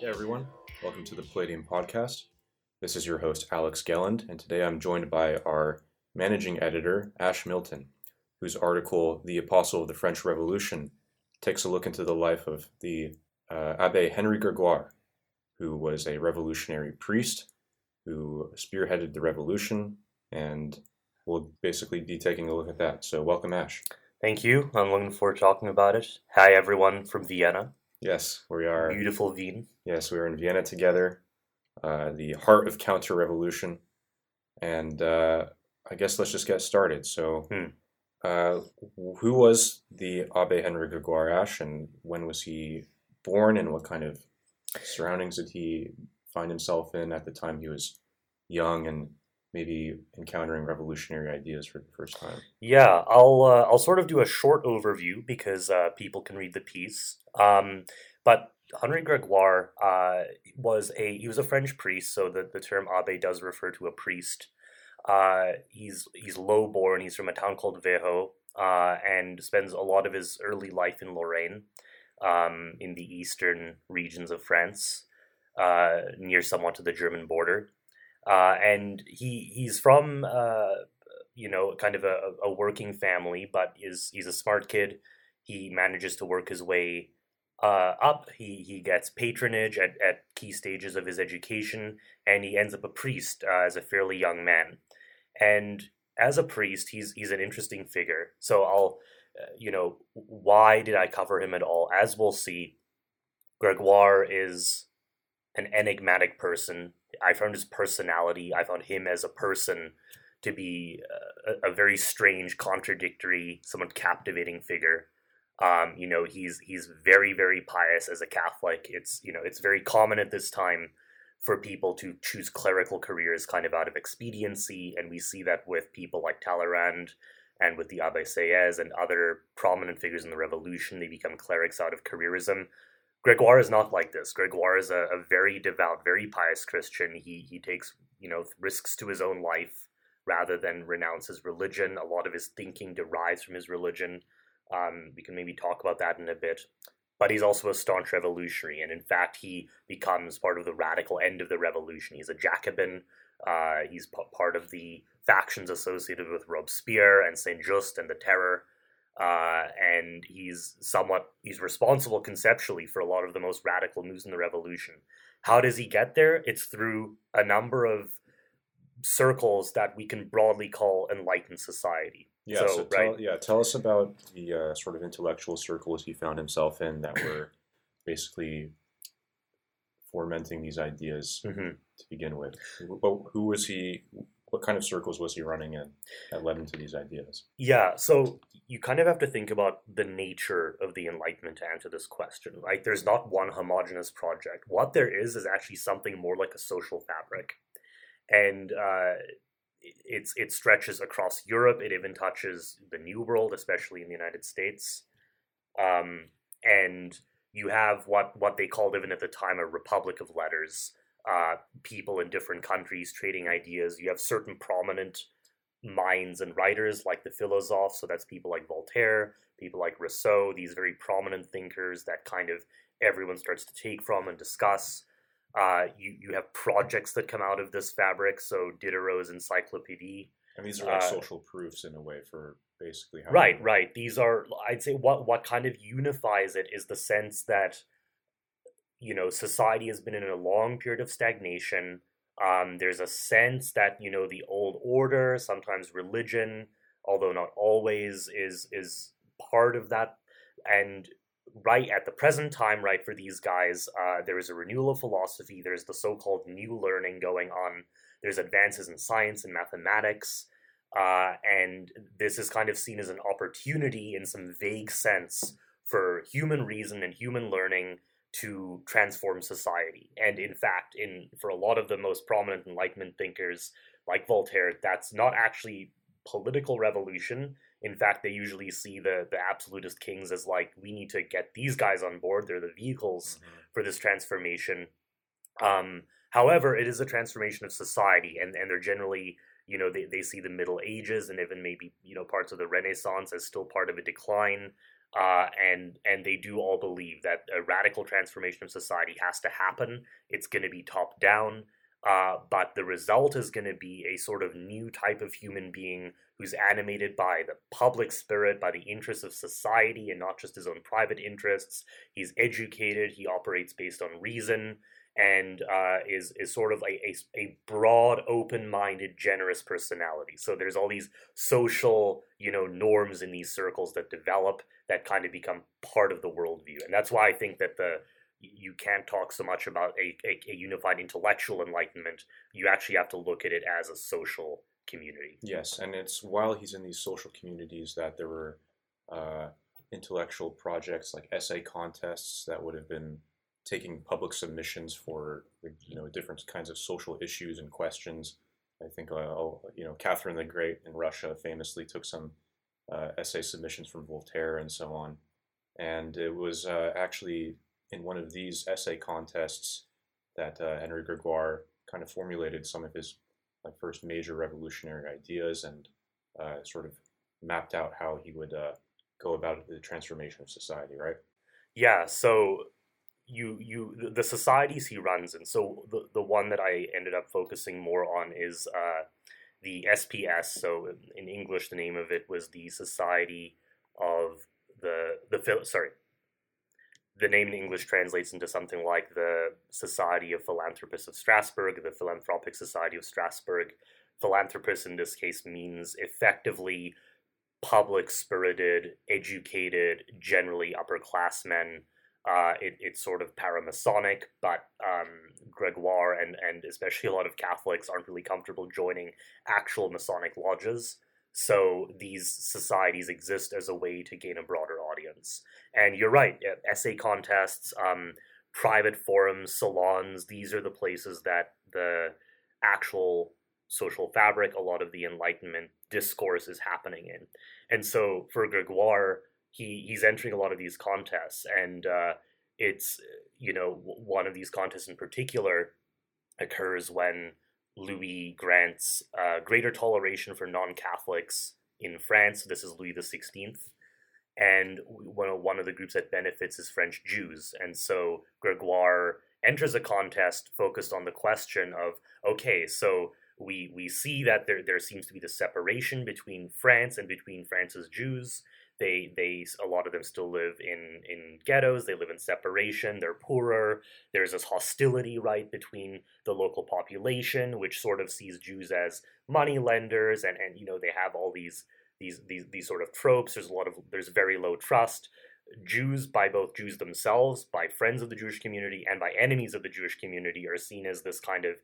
Hey everyone, welcome to the Palladium Podcast. This is your host Alex Gelland, and today I'm joined by our managing editor Ash Milton, whose article "The Apostle of the French Revolution" takes a look into the life of the uh, Abbe Henri Gregoire, who was a revolutionary priest who spearheaded the revolution, and we'll basically be taking a look at that. So, welcome, Ash. Thank you. I'm looking forward to talking about it. Hi, everyone from Vienna. Yes, we are. Beautiful Wien. Yes, we were in Vienna together, uh, the heart of counter revolution. And uh, I guess let's just get started. So, Hmm. uh, who was the Abbe Henry Gregoire and when was he born, and what kind of surroundings did he find himself in at the time he was young and maybe encountering revolutionary ideas for the first time? Yeah, I'll uh, I'll sort of do a short overview because uh, people can read the piece. Um, but Henri Gregoire uh, was a he was a French priest, so the, the term abbe does refer to a priest. Uh, he's he's low born. He's from a town called Veho, uh, and spends a lot of his early life in Lorraine, um, in the eastern regions of France, uh, near somewhat to the German border. Uh, and he he's from uh, you know kind of a, a working family, but is he's a smart kid. He manages to work his way uh, up. He he gets patronage at, at key stages of his education, and he ends up a priest uh, as a fairly young man. And as a priest, he's he's an interesting figure. So I'll, uh, you know, why did I cover him at all? As we'll see, Gregoire is an enigmatic person. I found his personality. I found him as a person to be a, a very strange, contradictory, somewhat captivating figure. Um, you know, he's he's very very pious as a Catholic. It's you know it's very common at this time for people to choose clerical careers kind of out of expediency, and we see that with people like Talleyrand and with the Abbe Sieyès and other prominent figures in the Revolution. They become clerics out of careerism. Gregoire is not like this. Gregoire is a, a very devout, very pious Christian. He he takes you know risks to his own life rather than renounce his religion. A lot of his thinking derives from his religion. Um, we can maybe talk about that in a bit. But he's also a staunch revolutionary, and in fact, he becomes part of the radical end of the revolution. He's a Jacobin. Uh, he's p- part of the factions associated with Robespierre and Saint Just and the Terror. Uh, and he's somewhat he's responsible conceptually for a lot of the most radical moves in the revolution. How does he get there? It's through a number of circles that we can broadly call enlightened society. Yeah, so, So, tell, right. yeah, tell us about the uh, sort of intellectual circles he found himself in that were basically fomenting these ideas Mhm. to begin with. Who, who was he? What kind of circles was he running in that led him to these ideas? Yeah, so you kind of have to think about the nature of the Enlightenment to answer this question, right? There's not one homogenous project. What there is is actually something more like a social fabric, and uh, it- it's it stretches across Europe. It even touches the New World, especially in the United States. Um, and you have what what they called even at the time a republic of letters. Uh, people in different countries trading ideas. You have certain prominent minds and writers like the philosophes. So that's people like Voltaire, people like Rousseau, these very prominent thinkers that kind of everyone starts to take from and discuss. Uh, you, you have projects that come out of this fabric. So Diderot's Encyclopédie. And these are like Uh, social proofs in a way for basically how Right, right. These are, I'd say, what what kind of unifies it is the sense that, you know, society has been in a long period of stagnation. Um, there's a sense that you know the old order, sometimes religion, although not always, is is part of that. And right at the present time, right for these guys, uh, there is a renewal of philosophy. There's the so-called new learning going on. There's advances in science and mathematics. Uh, and this is kind of seen as an opportunity in some vague sense for human reason and human learning to transform society. And in fact, in for a lot of the most prominent Enlightenment thinkers like Voltaire, that's not actually political revolution. In fact, they usually see the the absolutist kings as like we need to get these guys on board. They're the vehicles Mhm. for this transformation. Um, however, it is a transformation of society, and, and they're generally, you know, they, they see the Middle Ages and even maybe, you know, parts of the Renaissance as still part of a decline. Uh, and and they do all believe that a radical transformation of society has to happen. It's going to be top down, uh, but the result is going to be a sort of new type of human being who's animated by the public spirit, by the interests of society, and not just his own private interests. He's educated. He operates based on reason and uh, is is sort of a, a, a broad, open-minded, generous personality. So there's all these social, you know, norms in these circles that develop that kind of become part of the worldview, and that's why I think that the you can't talk so much about a, a, a unified intellectual enlightenment. You actually have to look at it as a social community. Yes, and it's while he's in these social communities that there were uh, intellectual projects like essay contests that would have been taking public submissions for you know different kinds of social issues and questions. I think uh, oh, you know Catherine the Great in Russia famously took some uh, essay submissions from Voltaire and so on, and it was uh, actually in one of these essay contests that uh, Henry Gregoire kind of formulated some of his like, first major revolutionary ideas and uh, sort of mapped out how he would uh, go about the transformation of society. Right? Yeah. So you you the societies he runs and So the the one that I ended up focusing more on is uh, the SPS. So in English, the name of it was the Society of the the sorry. The name in English translates into something like the Society of Philanthropists of Strasbourg, the Philanthropic Society of Strasbourg. Philanthropist in this case means effectively public spirited, educated, generally upper class men uh, it, it's sort of paramasonic, but um, Gregoire and, and especially a lot of Catholics aren't really comfortable joining actual Masonic lodges. So these societies exist as a way to gain a broader audience. And you're right, essay contests, um, private forums, salons, these are the places that the actual social fabric, a lot of the Enlightenment discourse is happening in. And so for Gregoire, he he's entering a lot of these contests, and uh, it's you know one of these contests in particular occurs when Louis grants uh, greater toleration for non-Catholics in France. This is Louis the Sixteenth, and one of, the groups that benefits is French Jews, and so Gregoire enters a contest focused on the question of okay, so we we see that there there seems to be the separation between France and between France's Jews they they a lot of them still live in in ghettos. They live in separation. They're poorer. There's this hostility right between the local population which sort of sees jews as money lenders and and you know they have all these these these these sort of tropes. There's a lot of there's very low trust. Jews by both jews themselves by friends of the jewish community and by enemies of the jewish community are seen as this kind of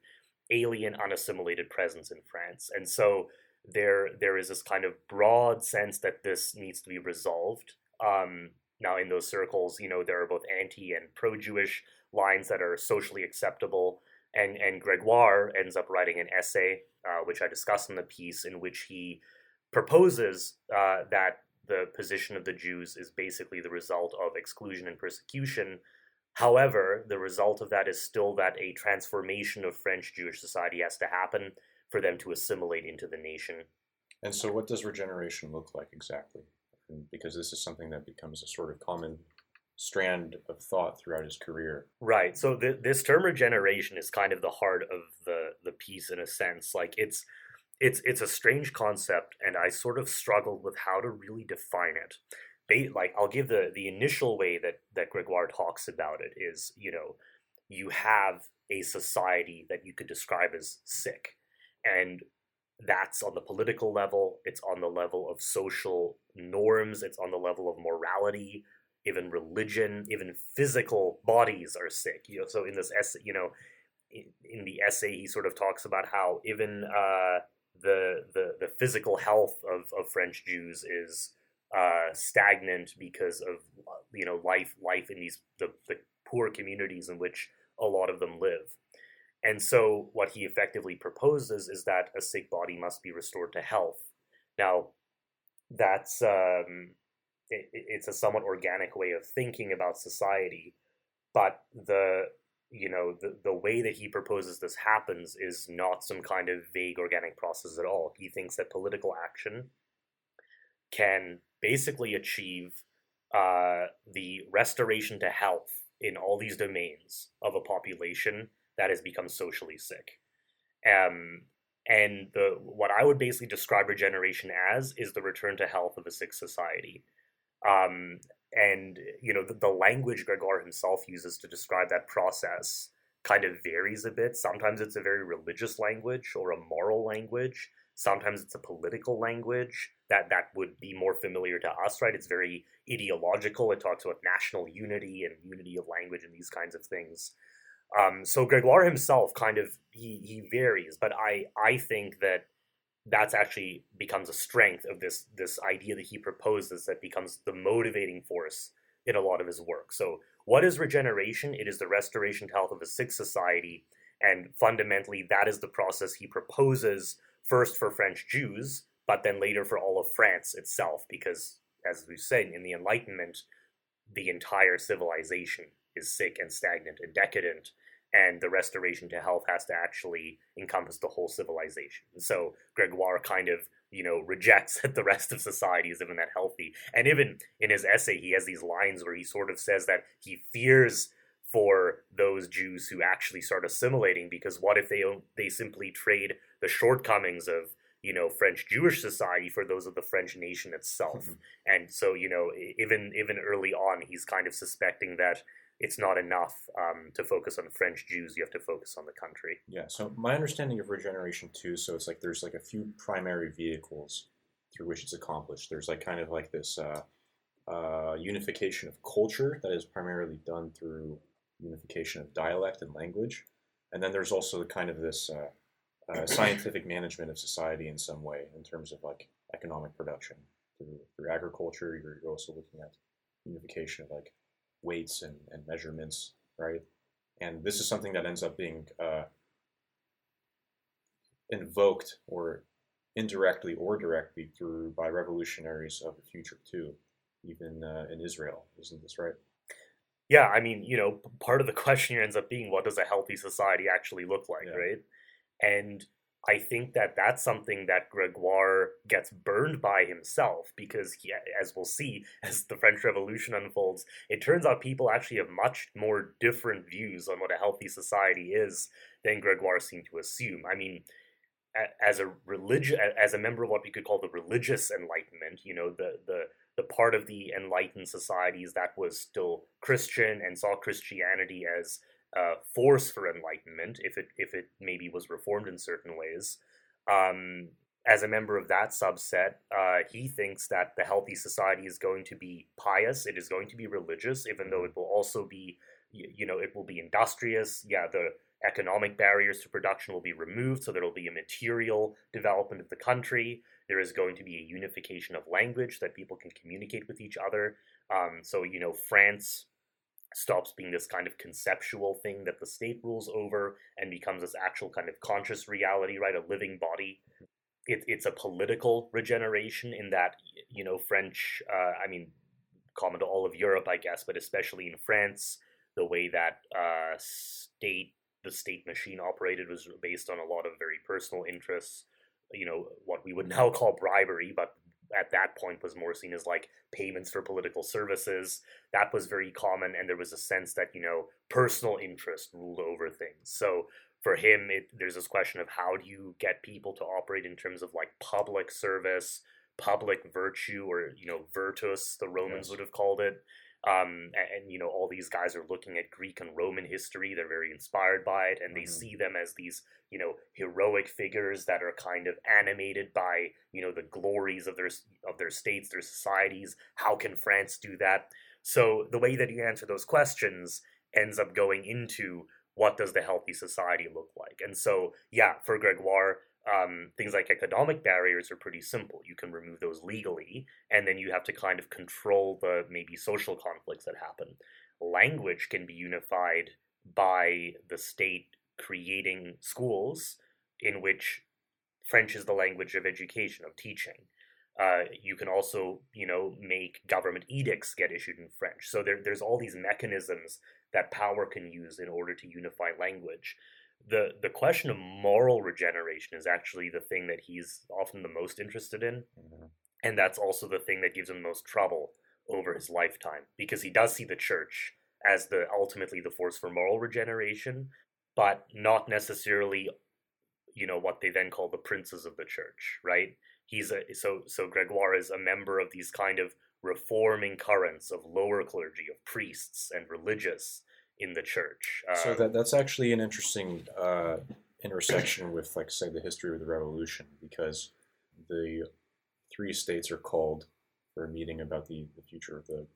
alien unassimilated presence in france. And so there there is this kind of broad sense that this needs to be resolved. Um, now, in those circles, you know, there are both anti and pro Jewish lines that are socially acceptable. And, and Gregoire ends up writing an essay, uh, which I discuss in the piece, in which he proposes uh, that the position of the Jews is basically the result of exclusion and persecution. However, the result of that is still that a transformation of French Jewish society has to happen for them to assimilate into the nation. And so, what does regeneration look like exactly? Because this is something that becomes a sort of common strand of thought throughout his career. Right. So th- this term regeneration is kind of the heart of the the piece in a sense. Like it's it's it's a strange concept, and I sort of struggled with how to really define it. They, like I'll give the the initial way that that Gregoire talks about it is you know you have a society that you could describe as sick and that's on the political level it's on the level of social norms it's on the level of morality even religion even physical bodies are sick you know so in this essay you know in, the essay he sort of talks about how even uh, the, the the physical health of, of french jews is uh, stagnant because of you know life life in these the, the poor communities in which a lot of them live and so, what he effectively proposes is that a sick body must be restored to health. Now, that's um, it, it's a somewhat organic way of thinking about society, but the you know the, the way that he proposes this happens is not some kind of vague organic process at all. He thinks that political action can basically achieve uh, the restoration to health in all these domains of a population that has become socially sick. Um, and the what I would basically describe regeneration as is the return to health of a sick society. Um, and you know the, the language Gregoire himself uses to describe that process kind of varies a bit. Sometimes it's a very religious language or a moral language. Sometimes it's a political language that that would be more familiar to us, right? It's very ideological. It talks about national unity and unity of language and these kinds of things. Um, so Gregoire himself kind of he he varies, but I I think that that's actually becomes a strength of this this idea that he proposes that becomes the motivating force in a lot of his work. So what is regeneration? It is the restoration to health of a sick society, and fundamentally that is the process he proposes first for French Jews, but then later for all of France itself, because as we said in the Enlightenment, the entire civilization is sick and stagnant and decadent and the restoration to health has to actually encompass the whole civilization. So Gregoire kind of, you know, rejects that the rest of society is even that healthy. And even in his essay, he has these lines where he sort of says that he fears for those Jews who actually start assimilating because what if they they simply trade the shortcomings of you know French Jewish society for those of the French nation itself. And so you know even even early on he's kind of suspecting that it's not enough um, to focus on French Jews. You have to focus on the country. Yeah. So my understanding of regeneration too. So it's like there's like a few primary vehicles through which it's accomplished. There's like kind of like this uh, uh, unification of culture that is primarily done through unification of dialect and language, and then there's also the kind of this uh, uh scientific management of society in some way in terms of like economic production through, through agriculture. You're, you're also looking at unification of like weights and, and measurements, right? And this is something that ends up being uh, invoked or indirectly or directly through by revolutionaries of the future too, even uh, in Israel. Isn't this right? Yeah, I mean, you know, part of the question here ends up being what does a healthy society actually look like, yeah. right? And I think that that's something that Gregoire gets burned by himself because, he, as we'll see as the French Revolution unfolds, it turns out people actually have much more different views on what a healthy society is than Gregoire seemed to assume. I mean, as a religion, as a member of what we could call the religious Enlightenment, you know, the the the part of the enlightened societies that was still Christian and saw Christianity as uh, force for enlightenment, if it if it maybe was reformed in certain ways. Um, as a member of that subset, uh, he thinks that the healthy society is going to be pious. It is going to be religious, even though it will also be, you know, it will be industrious. Yeah, the economic barriers to production will be removed, so there will be a material development of the country. There is going to be a unification of language that people can communicate with each other. Um, so, you know, France stops being this kind of conceptual thing that the state rules over and becomes this actual kind of conscious reality, right? A living body. It, it's a political regeneration in that, you know, French, uh, I mean, common to all of Europe, I guess, but especially in France, the way that uh, state, the state machine operated was based on a lot of very personal interests, you know, what we would now call bribery, but at that point was more seen as like payments for political services. That was very common, and there was a sense that you know personal interest ruled over things. So for him, it, there's this question of how do you get people to operate in terms of like public service, public virtue, or you know virtus, the Romans yes. would have called it. Um, and, and, you know all these guys are looking at Greek and Roman history. They're very inspired by it, and they mm-hmm. see them as these you know heroic figures that are kind of animated by you know the glories of their of their states, their societies. How can France do that? So the way that you answer those questions ends up going into what does the healthy society look like? And so yeah, for Gregoire, um, things like economic barriers are pretty simple. You can remove those legally, and then you have to kind of control the maybe social conflicts that happen. Language can be unified by the state creating schools in which French is the language of education, of teaching. Uh, you can also, you know, make government edicts get issued in French. So there, there's all these mechanisms that power can use in order to unify language the the question of moral regeneration is actually the thing that he's often the most interested in, mm-hmm. and that's also the thing that gives him the most trouble over his lifetime because he does see the church as the ultimately the force for moral regeneration, but not necessarily, you know, what they then call the princes of the church, right? He's a so so Gregoire is a member of these kind of reforming currents of lower clergy, of priests and religious in the church. Uh, so that that's actually an interesting uh, intersection with, like, say, the history of the revolution, because the three states are called for a meeting about the, the future of the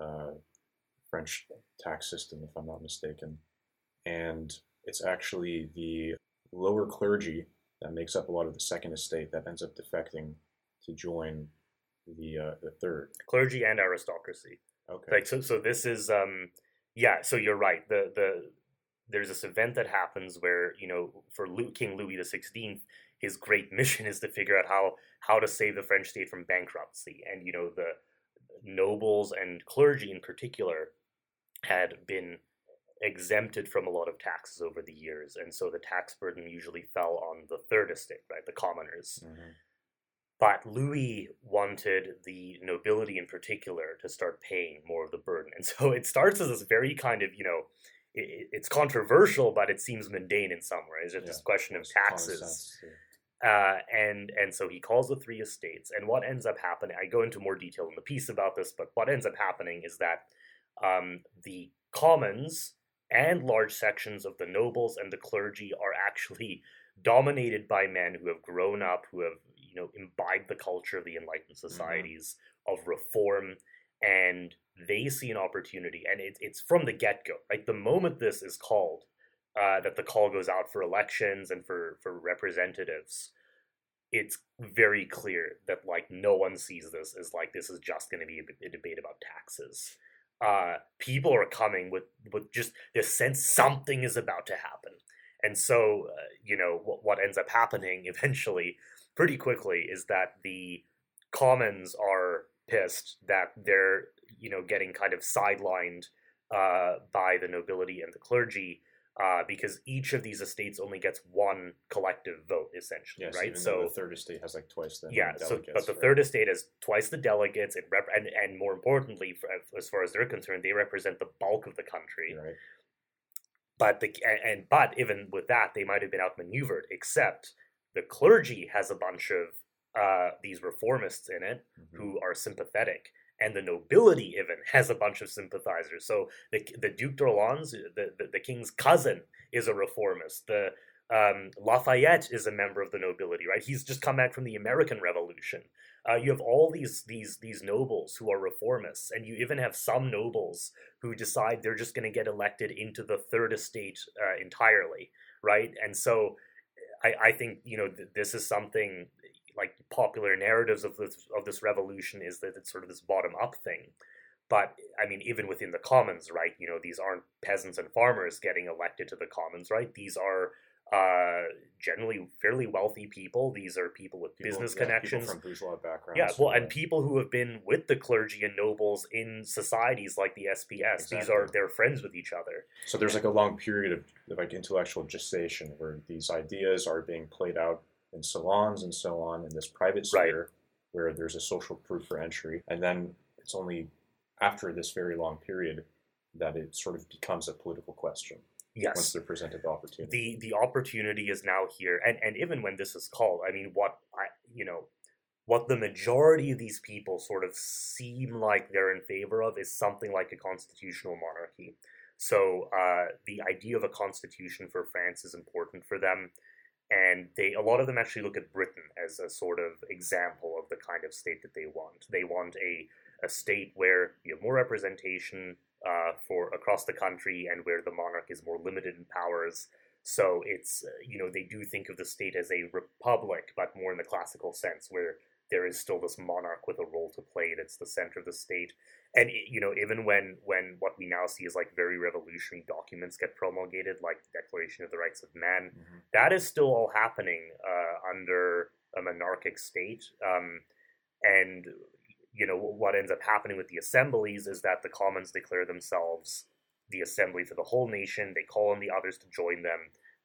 uh, French tax system, if I'm not mistaken. And it's actually the lower clergy that makes up a lot of the second estate that ends up defecting to join the uh, the third clergy and aristocracy. Okay. Like so, so this is um, yeah. So you're right. The the there's this event that happens where you know for King Louis the Sixteenth, his great mission is to figure out how how to save the French state from bankruptcy, and you know the nobles and clergy in particular had been exempted from a lot of taxes over the years, and so the tax burden usually fell on the third estate, right, the commoners. Mm-hmm. But Louis wanted the nobility in particular to start paying more of the burden, and so it starts as this very kind of you know it, it's controversial, but it seems mundane in some ways. It's yeah, this question of taxes. Uh, and and so he calls the three estates, and what ends up happening? I go into more detail in the piece about this, but what ends up happening is that um, the commons and large sections of the nobles and the clergy are actually dominated by men who have grown up, who have you know imbibe the culture of the enlightened mm-hmm. societies mm-hmm. of reform, and they see an opportunity, and it, it's from the get go. Right, the moment this is called, uh, that the call goes out for elections and for for representatives, it's very clear that like no one sees this as like this is just going to be a, a, debate about taxes. Uh, people are coming with with just this sense something is about to happen, and so uh, you know what, what ends up happening eventually, pretty quickly, is that the commons are pissed that they're you know getting kind of sidelined uh, by the nobility and the clergy uh, because each of these estates only gets one collective vote essentially, yes, right? so the third estate has like twice the yeah. so, but the right? third estate has twice the delegates. It rep- and and more importantly, for, as far as they're concerned, they represent the bulk of the country. Right. But the and, and but even with that, they might have been outmaneuvered. Except the clergy has a bunch of uh, these reformists in it mm-hmm. who are sympathetic and the nobility even has a bunch of sympathizers. So the the Duke d'Orleans, the, the, the king's cousin, is a reformist. The um, Lafayette is a member of the nobility, right? He's just come back from the American Revolution. Uh, you have all these these these nobles who are reformists, and you even have some nobles who decide they're just going to get elected into the third estate uh, entirely, right? And so, I, I think you know th- this is something like popular narratives of this of this revolution is that it's sort of this bottom up thing. But I mean, even within the commons, right? You know, these aren't peasants and farmers getting elected to the commons, right? These are uh, generally fairly wealthy people. These are people with people, business yeah, connections from bourgeois backgrounds. Yeah, well, and people who have been with the clergy and nobles in societies like the SPS. Exactly. These are they're friends with each other. So there's like a long period of, of like intellectual gestation where these ideas are being played out in salons and so on in this private sphere right. where there's a social proof for entry. And then it's only after this very long period that it sort of becomes a political question. Yes. Once they're presented the opportunity. The the opportunity is now here. And and even when this is called, I mean what I you know, what the majority of these people sort of seem like they're in favor of is something like a constitutional monarchy. So uh, the idea of a constitution for France is important for them and they a lot of them actually look at Britain as a sort of example of the kind of state that they want. They want a a state where you have more representation uh, for across the country and where the monarch is more limited in powers. So it's uh, you know they do think of the state as a republic, but more in the classical sense, where there is still this monarch with a role to play that's the center of the state and you know even when when what we now see is like very revolutionary documents get promulgated like the declaration of the rights of man mm-hmm. that is still all happening uh, under a monarchic state um, and you know what ends up happening with the assemblies is that the commons declare themselves the assembly for the whole nation they call on the others to join them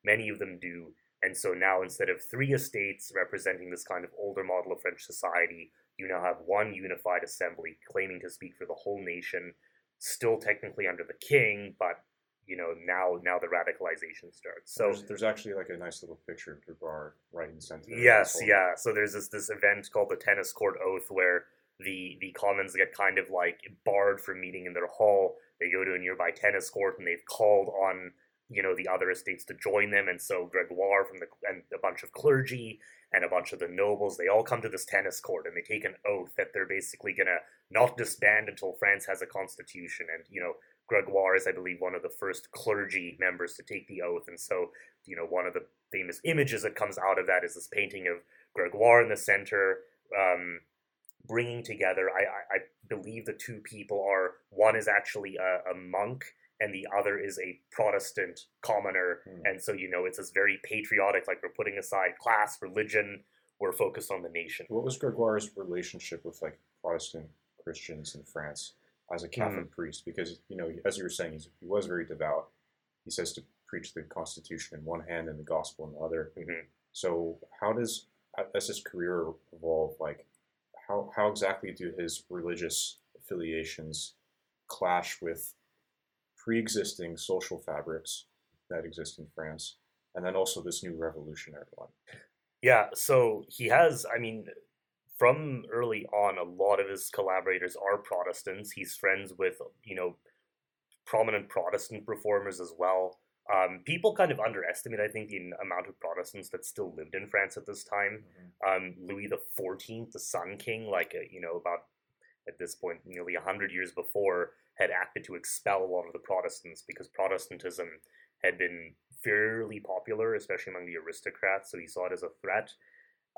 many of them do and so now instead of three estates representing this kind of older model of french society you now have one unified assembly claiming to speak for the whole nation, still technically under the king, but you know now now the radicalization starts. So there's, there's actually like a nice little picture of Gregoire right in center. Yes, yeah. So there's this this event called the tennis court oath where the the commons get kind of like barred from meeting in their hall. They go to a nearby tennis court and they've called on you know the other estates to join them, and so Gregoire from the and a bunch of clergy and a bunch of the nobles they all come to this tennis court and they take an oath that they're basically gonna not disband until France has a constitution, and you know Gregoire is, I believe, one of the first clergy members to take the oath, and so you know one of the famous images that comes out of that is this painting of Gregoire in the center. Um, bringing together. I, I, I, believe the two people are one is actually a, a monk and the other is a Protestant commoner. Mm. And so, you know, it's this very patriotic, like we're putting aside class, religion, we're focused on the nation. What was Gregoire's relationship with like Protestant Christians in France as a Catholic mm. priest? Because, you know, as you were saying, he was very devout. He says to preach the Constitution in one hand and the gospel in the other. Mm-hmm. So, how does, as his career evolve, like, how, how exactly do his religious affiliations clash with pre-existing social fabrics that exist in France, and then also this new revolutionary one. Yeah, so he has, I mean, from early on, a lot of his collaborators are Protestants. He's friends with, you know, prominent Protestant reformers as well. Um, people kind of underestimate, I think, the amount of Protestants that still lived in France at this time. Mm-hmm. Um, Louis the Fourteenth, the Sun King, like uh, you know, about at this point, nearly hundred years before, had acted to expel a lot of the Protestants because Protestantism had been fairly popular, especially among the aristocrats, so he saw it as a threat.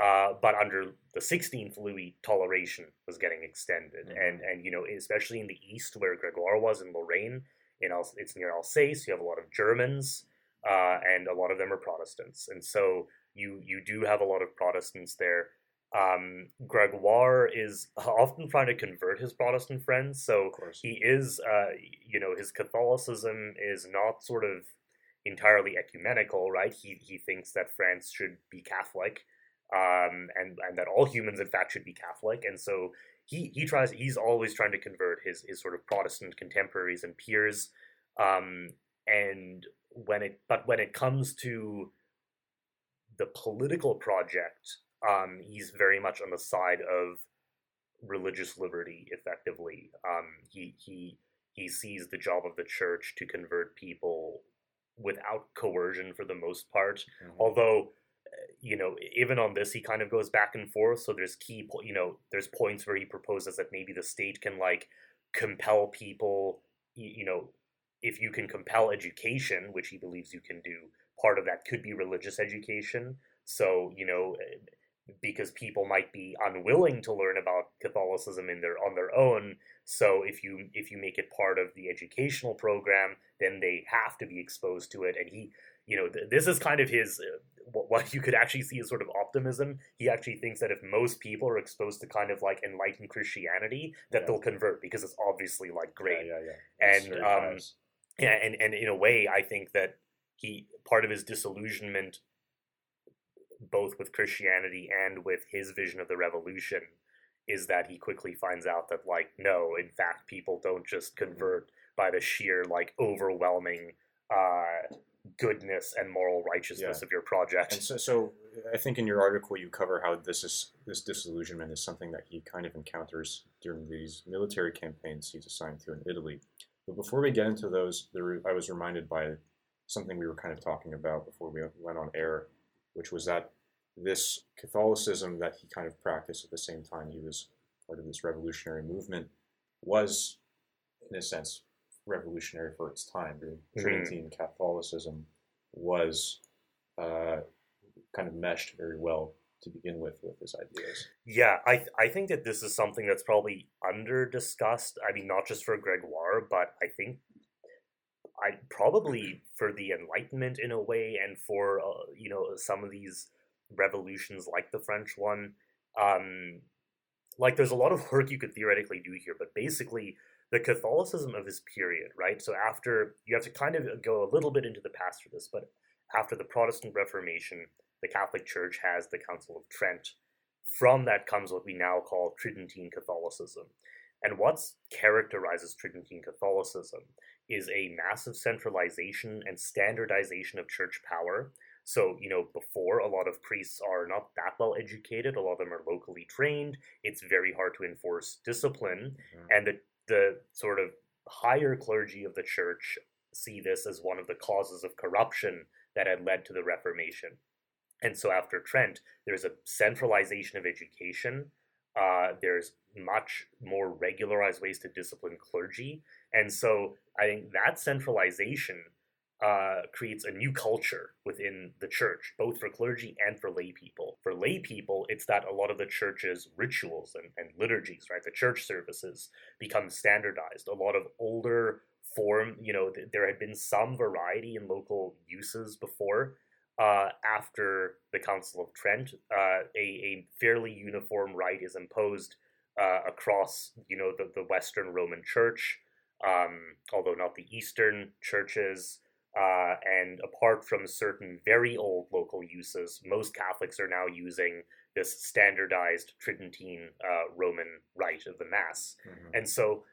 Uh, but under the 16th Louis, toleration was getting extended, mm-hmm. and and you know especially in the east where Gregoire was in Lorraine, in Al- it's near Alsace, you have a lot of Germans, uh, and a lot of them are Protestants, and so you you do have a lot of Protestants there um, Gregoire is often trying to convert his Protestant friends. So he is, uh, you know, his Catholicism is not sort of entirely ecumenical, right? He he thinks that France should be Catholic, um, and and that all humans, in fact, should be Catholic. And so he he tries. He's always trying to convert his his sort of Protestant contemporaries and peers. Um, and when it but when it comes to the political project um, he's very much on the side of religious liberty. Effectively, um, he he he sees the job of the church to convert people without coercion for the most part. Mm-hmm. Although, you know, even on this, he kind of goes back and forth. So there's key, po- you know, there's points where he proposes that maybe the state can like compel people, you, know, if you can compel education, which he believes you can do, part of that could be religious education. So, you know, because people might be unwilling to learn about Catholicism in their on their own. So if you if you make it part of the educational program, then they have to be exposed to it. And he, you know, th- this is kind of his what, what you could actually see is sort of optimism. He actually thinks that if most people are exposed to kind of like enlightened Christianity, that yeah. they'll convert because it's obviously like great. Yeah, yeah. And um, yeah, and and in a way, I think that he part of his disillusionment both with Christianity and with his vision of the revolution is that he quickly finds out that like no in fact people don't just mm-hmm. convert by the sheer like overwhelming uh goodness and moral righteousness yeah. of your project and so so i think in your article you cover how this is this disillusionment is something that he kind of encounters during these military campaigns he's assigned to in italy but before we get into those there i was reminded by something we were kind of talking about before we went on air which was that this Catholicism that he kind of practiced at the same time he was part of this revolutionary movement was, in a sense, revolutionary for its time. Mm-hmm. Tridentine Catholicism was uh, kind of meshed very well to begin with with his ideas. Yeah, I th- I think that this is something that's probably under discussed. I mean, not just for Gregoire, but I think I probably for the Enlightenment in a way, and for uh, you know some of these revolutions like the French one. Um, like there's a lot of work you could theoretically do here, but basically the Catholicism of his period, right? So after you have to kind of go a little bit into the past for this, but after the Protestant Reformation, the Catholic Church has the Council of Trent from that comes what we now call Tridentine Catholicism. And what characterizes Tridentine Catholicism is a massive centralization and standardization of church power. So, you know, before a lot of priests are not that well educated, a lot of them are locally trained. It's very hard to enforce discipline. Mm-hmm. And the, the sort of higher clergy of the church see this as one of the causes of corruption that had led to the Reformation. And so after Trent, there's a centralization of education. Uh, there's much more regularized ways to discipline clergy. And so I think that centralization uh, creates a new culture within the church, both for clergy and for lay people. For lay people, it's that a lot of the church's rituals and, and liturgies, right, the church services become standardized. A lot of older form, you know, th- there had been some variety in local uses before, uh, after the Council of Trent, uh, a, a, fairly uniform rite is imposed uh, across, you know, the, the Western Roman Church, um, although not the Eastern churches. Uh, and apart from certain very old local uses, most Catholics are now using this standardized Tridentine uh, Roman rite of the Mass. Mm-hmm. And so,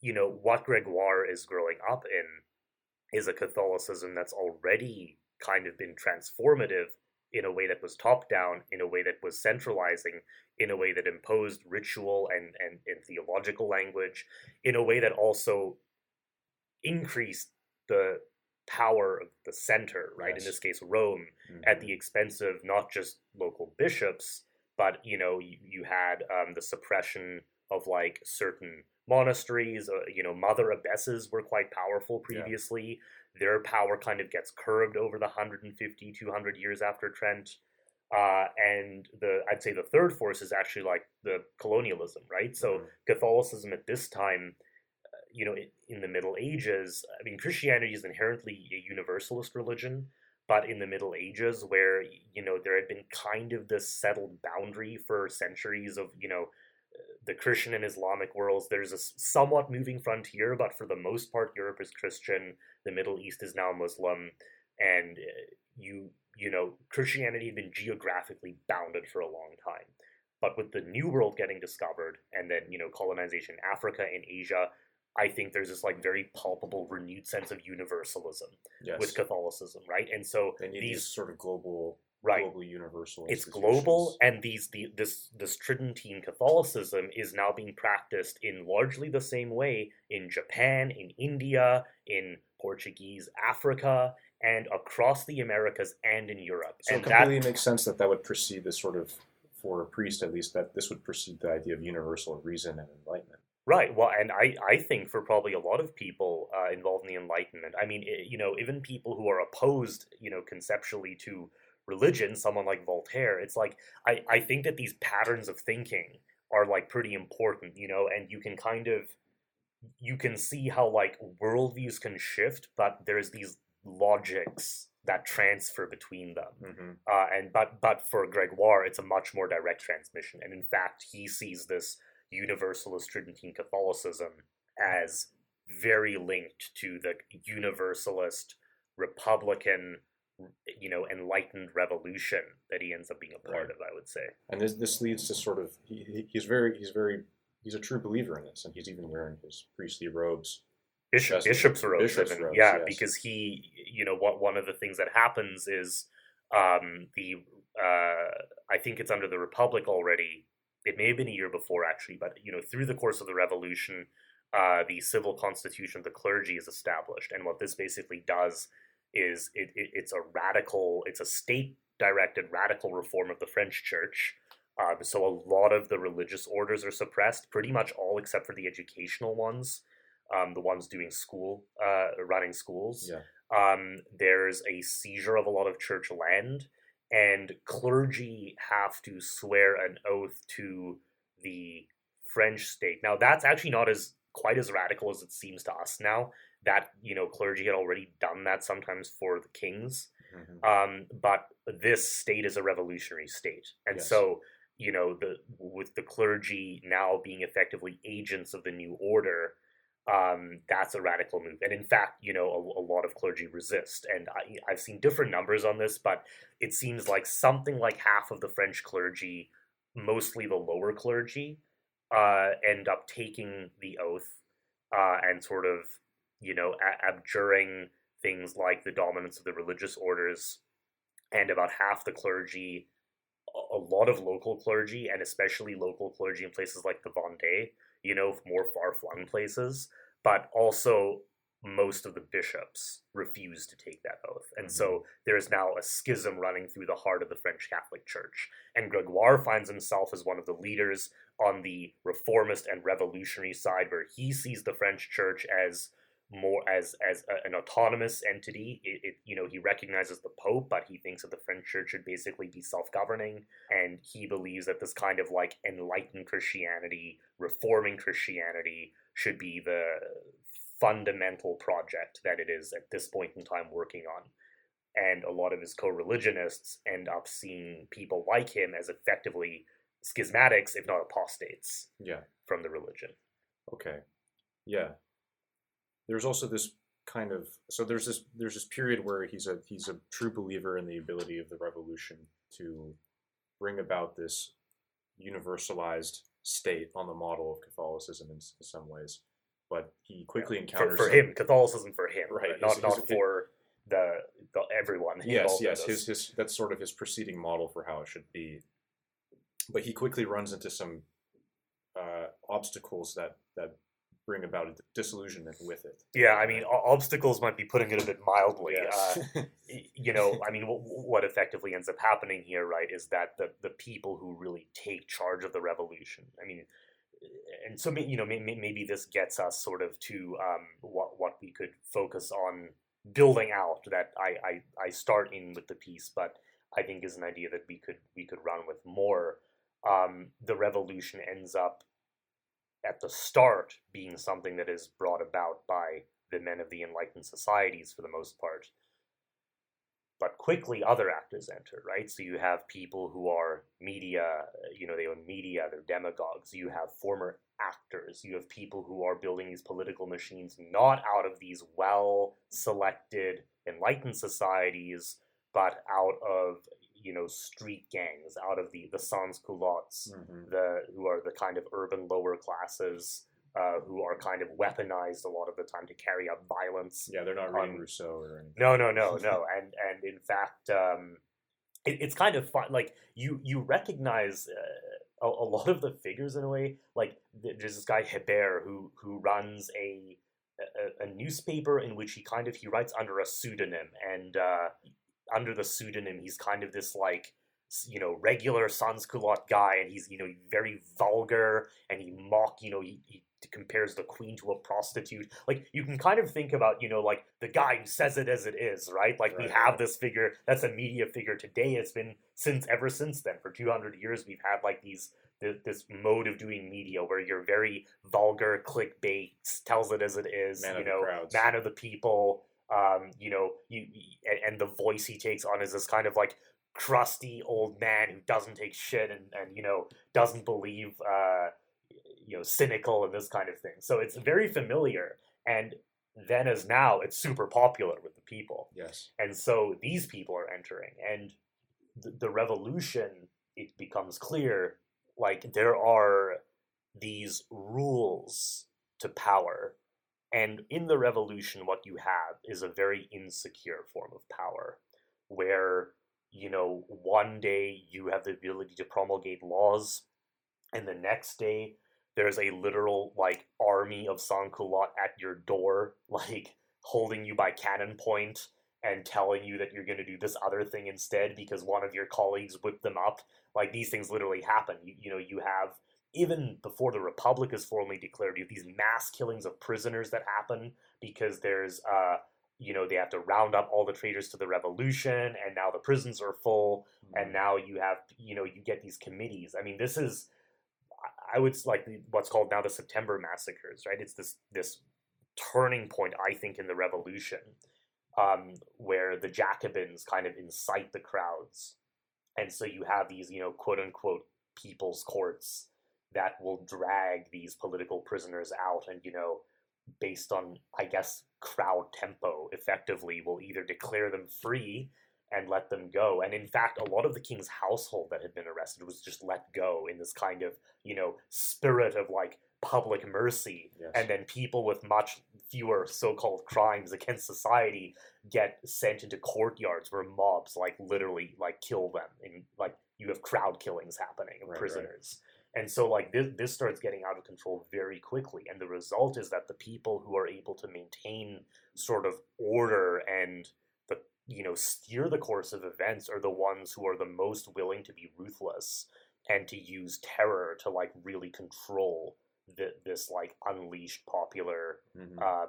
you know, what Gregoire is growing up in is a Catholicism that's already kind of been transformative in a way that was top down, in a way that was centralizing, in a way that imposed ritual and, and, and theological language, in a way that also increased the power of the center, right? Yes. In this case, Rome, mm-hmm. at the mm-hmm. expense of not just local bishops, but you know, you, you had um, the suppression of like certain monasteries. Uh, you know, mother abbesses were quite powerful previously their power kind of gets curbed over the 150 200 years after trent uh, and the i'd say the third force is actually like the colonialism right so mm-hmm. catholicism at this time you know in the middle ages i mean christianity is inherently a universalist religion but in the middle ages where you know there had been kind of this settled boundary for centuries of you know the Christian and Islamic worlds, there's a somewhat moving frontier, but for the most part, Europe is Christian, the Middle East is now Muslim, and uh, you you know Christianity had been geographically bounded for a long time. But with the New World getting discovered, and then you know colonization in Africa and Asia, I think there's this like very palpable renewed sense of universalism yes. with Catholicism, right? And so these, these sort of global right. globally universal. It's global, and these the this this Tridentine Catholicism is now being practiced in largely the same way in Japan, in India, in Portuguese Africa, and across the Americas and in Europe. So and it completely that, makes sense that that would precede this sort of for a priest at least that this would precede the idea of universal reason and enlightenment. Right. Well, and I, I think for probably a lot of people uh, involved in the Enlightenment, I mean, it, you know, even people who are opposed, you know, conceptually to religion, someone like Voltaire, it's like I, I think that these patterns of thinking are like pretty important, you know, and you can kind of you can see how like worldviews can shift, but there's these logics that transfer between them. Mm-hmm. Uh, and but but for Gregoire, it's a much more direct transmission. And in fact, he sees this universalist Tridentine Catholicism as very linked to the universalist Republican you know enlightened revolution that he ends up being a part right. of i would say and this this leads to sort of he, he's very he's very he's a true believer in this and he's even wearing his priestly robes Bishop, bishop's robes, bishop's even, robes yeah yes. because he you know what one of the things that happens is um the uh i think it's under the republic already it may have been a year before actually but you know through the course of the revolution uh, the civil constitution of the clergy is established and what this basically does is it, it, it's a radical, it's a state directed radical reform of the French church. Um, so a lot of the religious orders are suppressed, pretty much all except for the educational ones, um, the ones doing school, uh, running schools. Yeah. Um, there's a seizure of a lot of church land, and clergy have to swear an oath to the French state. Now that's actually not as quite as radical as it seems to us now that you know clergy had already done that sometimes for the kings mm-hmm. um, but this state is a revolutionary state and yes. so you know the with the clergy now being effectively agents of the new order um, that's a radical move. And in fact you know a, a lot of clergy resist. And I, i've seen different numbers on this but it seems like something like half of the french clergy mostly the lower clergy, uh, end up taking the oath uh, and sort of, you know, a- abjuring things like the dominance of the religious orders, and about half the clergy, a lot of local clergy, and especially local clergy in places like the Vendée, you know, more far flung places, but also most of the bishops refuse to take that oath. And mm-hmm. so there is now a schism running through the heart of the French Catholic Church. And Gregoire finds himself as one of the leaders on the reformist and revolutionary side, where he sees the French Church as more as as a, an autonomous entity. It, it, you know he recognizes the Pope, but he thinks that the French Church should basically be self governing, and he believes that this kind of like enlightened Christianity, reforming Christianity, should be the fundamental project that it is at this point in time working on. And a lot of his co religionists end up seeing people like him as effectively schismatics, if not apostates, yeah. from the religion. Okay. Yeah. There's also this kind of so there's this there's this period where he's a he's a true believer in the ability of the revolution to bring about this universalized state on the model of Catholicism in, in some ways but he quickly encounters for, for him Catholicism for him, right? Not his, not his, for the, the everyone. Yes, yes. His his that's sort of his preceding model for how it should be. But he quickly runs into some uh, obstacles that that bring about a disillusionment with it. Yeah, I mean, obstacles might be putting it a bit mildly. Yes. Uh, you know, I mean, what effectively ends up happening here, right, is that the the people who really take charge of the revolution. I mean, and so you know maybe this gets us sort of to um, what what we could focus on building out that I, I I start in with the piece, but I think is an idea that we could we could run with more. Um, the revolution ends up at the start being something that is brought about by the men of the enlightened societies for the most part but quickly other actors enter, right? So you have people who are media, you know, they own media, they're demagogues. You have former actors. You have people who are building these political machines not out of these well selected, enlightened societies, but out of you know street gangs, out of the the sans culottes, mm-hmm. the who are the kind of urban lower classes uh, who are kind of weaponized a lot of the time to carry out violence. Yeah, they're not reading um, Rousseau or anything. No, no, no, no. and and in fact, um, it, it's kind of fun. Like you you recognize. Uh, a, a, lot of the figures in a way like there's this guy Hebert who who runs a, a, a newspaper in which he kind of he writes under a pseudonym and uh, under the pseudonym he's kind of this like you know regular sans culotte guy and he's you know very vulgar and he mock you know he, he compares the queen to a prostitute. Like you can kind of think about, you know, like the guy who says it as it is, right? Like right. we have this figure that's a media figure today. It's been since ever since then for 200 years we've had like these this mode of doing media where you're very vulgar, clickbait, tells it as it is, man you know, man of the people. Um, you know, you and, and the voice he takes on is this kind of like crusty old man who doesn't take shit and, and you know doesn't believe uh, you know cynical and this kind of thing. So it's very familiar, and then as now, it's super popular with the people. Yes, and so these people are entering, and the, the revolution it becomes clear like there are these rules to power and in the revolution what you have is a very insecure form of power where you know one day you have the ability to promulgate laws and the next day there's a literal like army of sans-culottes at your door, like holding you by cannon point and telling you that you're going to do this other thing instead because one of your colleagues whipped them up. Like these things literally happen. You, you know, you have even before the republic is formally declared, you have these mass killings of prisoners that happen because there's uh you know they have to round up all the traitors to the revolution and now the prisons are full and mm-hmm. now you have you know you get these committees i mean this is I would like what's called now the September massacres, right? It's this this turning point, I think, in the revolution, um, where the Jacobins kind of incite the crowds, and so you have these, you know, quote unquote people's courts that will drag these political prisoners out, and you know, based on I guess crowd tempo, effectively will either declare them free and let them go. And in fact, a lot of the king's household that had been arrested was just let go in this kind of, you know, spirit of like public mercy. Yes. And then people with much fewer so called crimes against society get sent into courtyards where mobs like literally like kill them and like you have crowd killings happening of Right, right. And so like this this starts getting out of control very quickly. And the result is that the people who are able to maintain sort of order and the you know steer the course of events are the ones who are the most willing to be ruthless and to use terror to like really control the, this like unleashed popular Mhm. um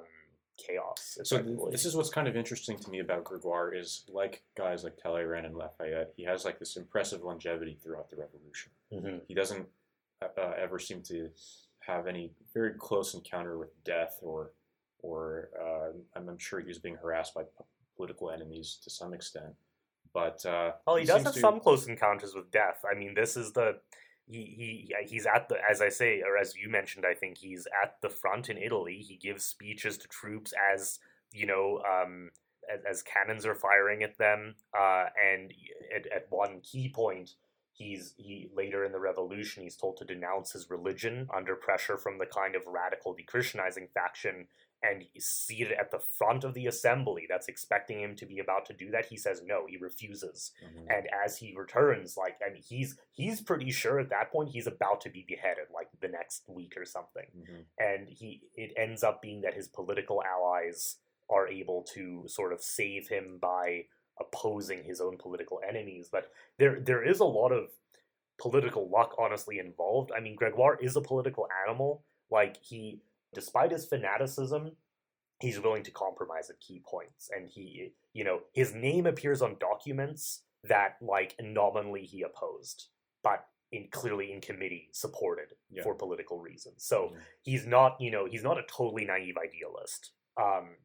chaos So this is what's kind of interesting to me about Gregoire is like guys like Talleyrand and Lafayette, he has like this impressive longevity throughout the revolution. Mhm. He doesn't uh, ever seem to have any very close encounter with death or or uh, I'm, I'm sure he was being harassed by p- political enemies to some extent. But uh, Well, he, does have to- some close encounters with death. I mean, this is the he he he's at the as I say or as you mentioned. I think he's at the front in Italy. He gives speeches to troops as you know um, as, as cannons are firing at them. Uh, and at, at one key point, he's he later in the revolution he's told to denounce his religion under pressure from the kind of radical de-Christianizing faction and he's seated at the front of the assembly that's expecting him to be about to do that he says no he refuses Mhm. and as he returns like and he's he's pretty sure at that point he's about to be beheaded like the next week or something Mhm. and he it ends up being that his political allies are able to sort of save him by opposing his own political enemies but there there is a lot of political luck honestly involved. I mean gregoire is a political animal. Like he despite his fanaticism he's willing to compromise at key points. And he you know his name appears on documents that like nominally he opposed but in clearly in committee supported Yeah. for political reasons. So he's not you know he's not a totally naive idealist. Um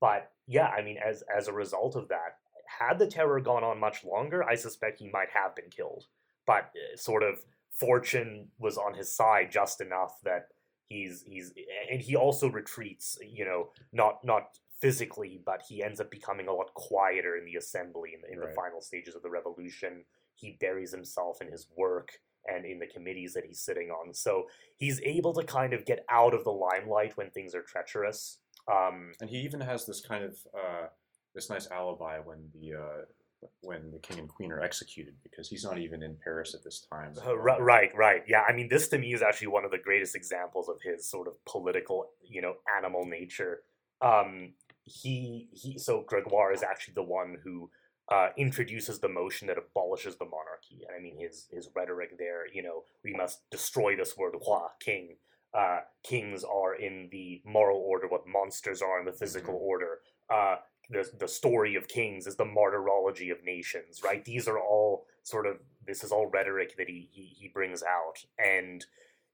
but yeah i mean as as a result of that had the terror gone on much longer i suspect he might have been killed. But uh, sort of fortune was on his side just enough that he's he's and he also retreats you know not not physically but he ends up becoming a lot quieter in the assembly in, in the final stages of the revolution. He buries himself in his work and in the committees that he's sitting on. So he's able to kind of get out of the limelight when things are treacherous. Um And he even has this kind of uh, this nice alibi when the uh, when the king and queen are executed because he's not even in Paris at this time. Uh, right right. Yeah i mean this to me is actually one of the greatest examples of his sort of political you know animal nature. Um he he so gregoire is actually the one who uh, introduces the motion that abolishes the monarchy. And i mean his his rhetoric there you know we must destroy this word roi king. Uh, kings are in the moral order what monsters are in the physical order. Uh, the, the story of kings is the martyrology of nations right? These are all sort of this is all rhetoric that he he, he brings out. And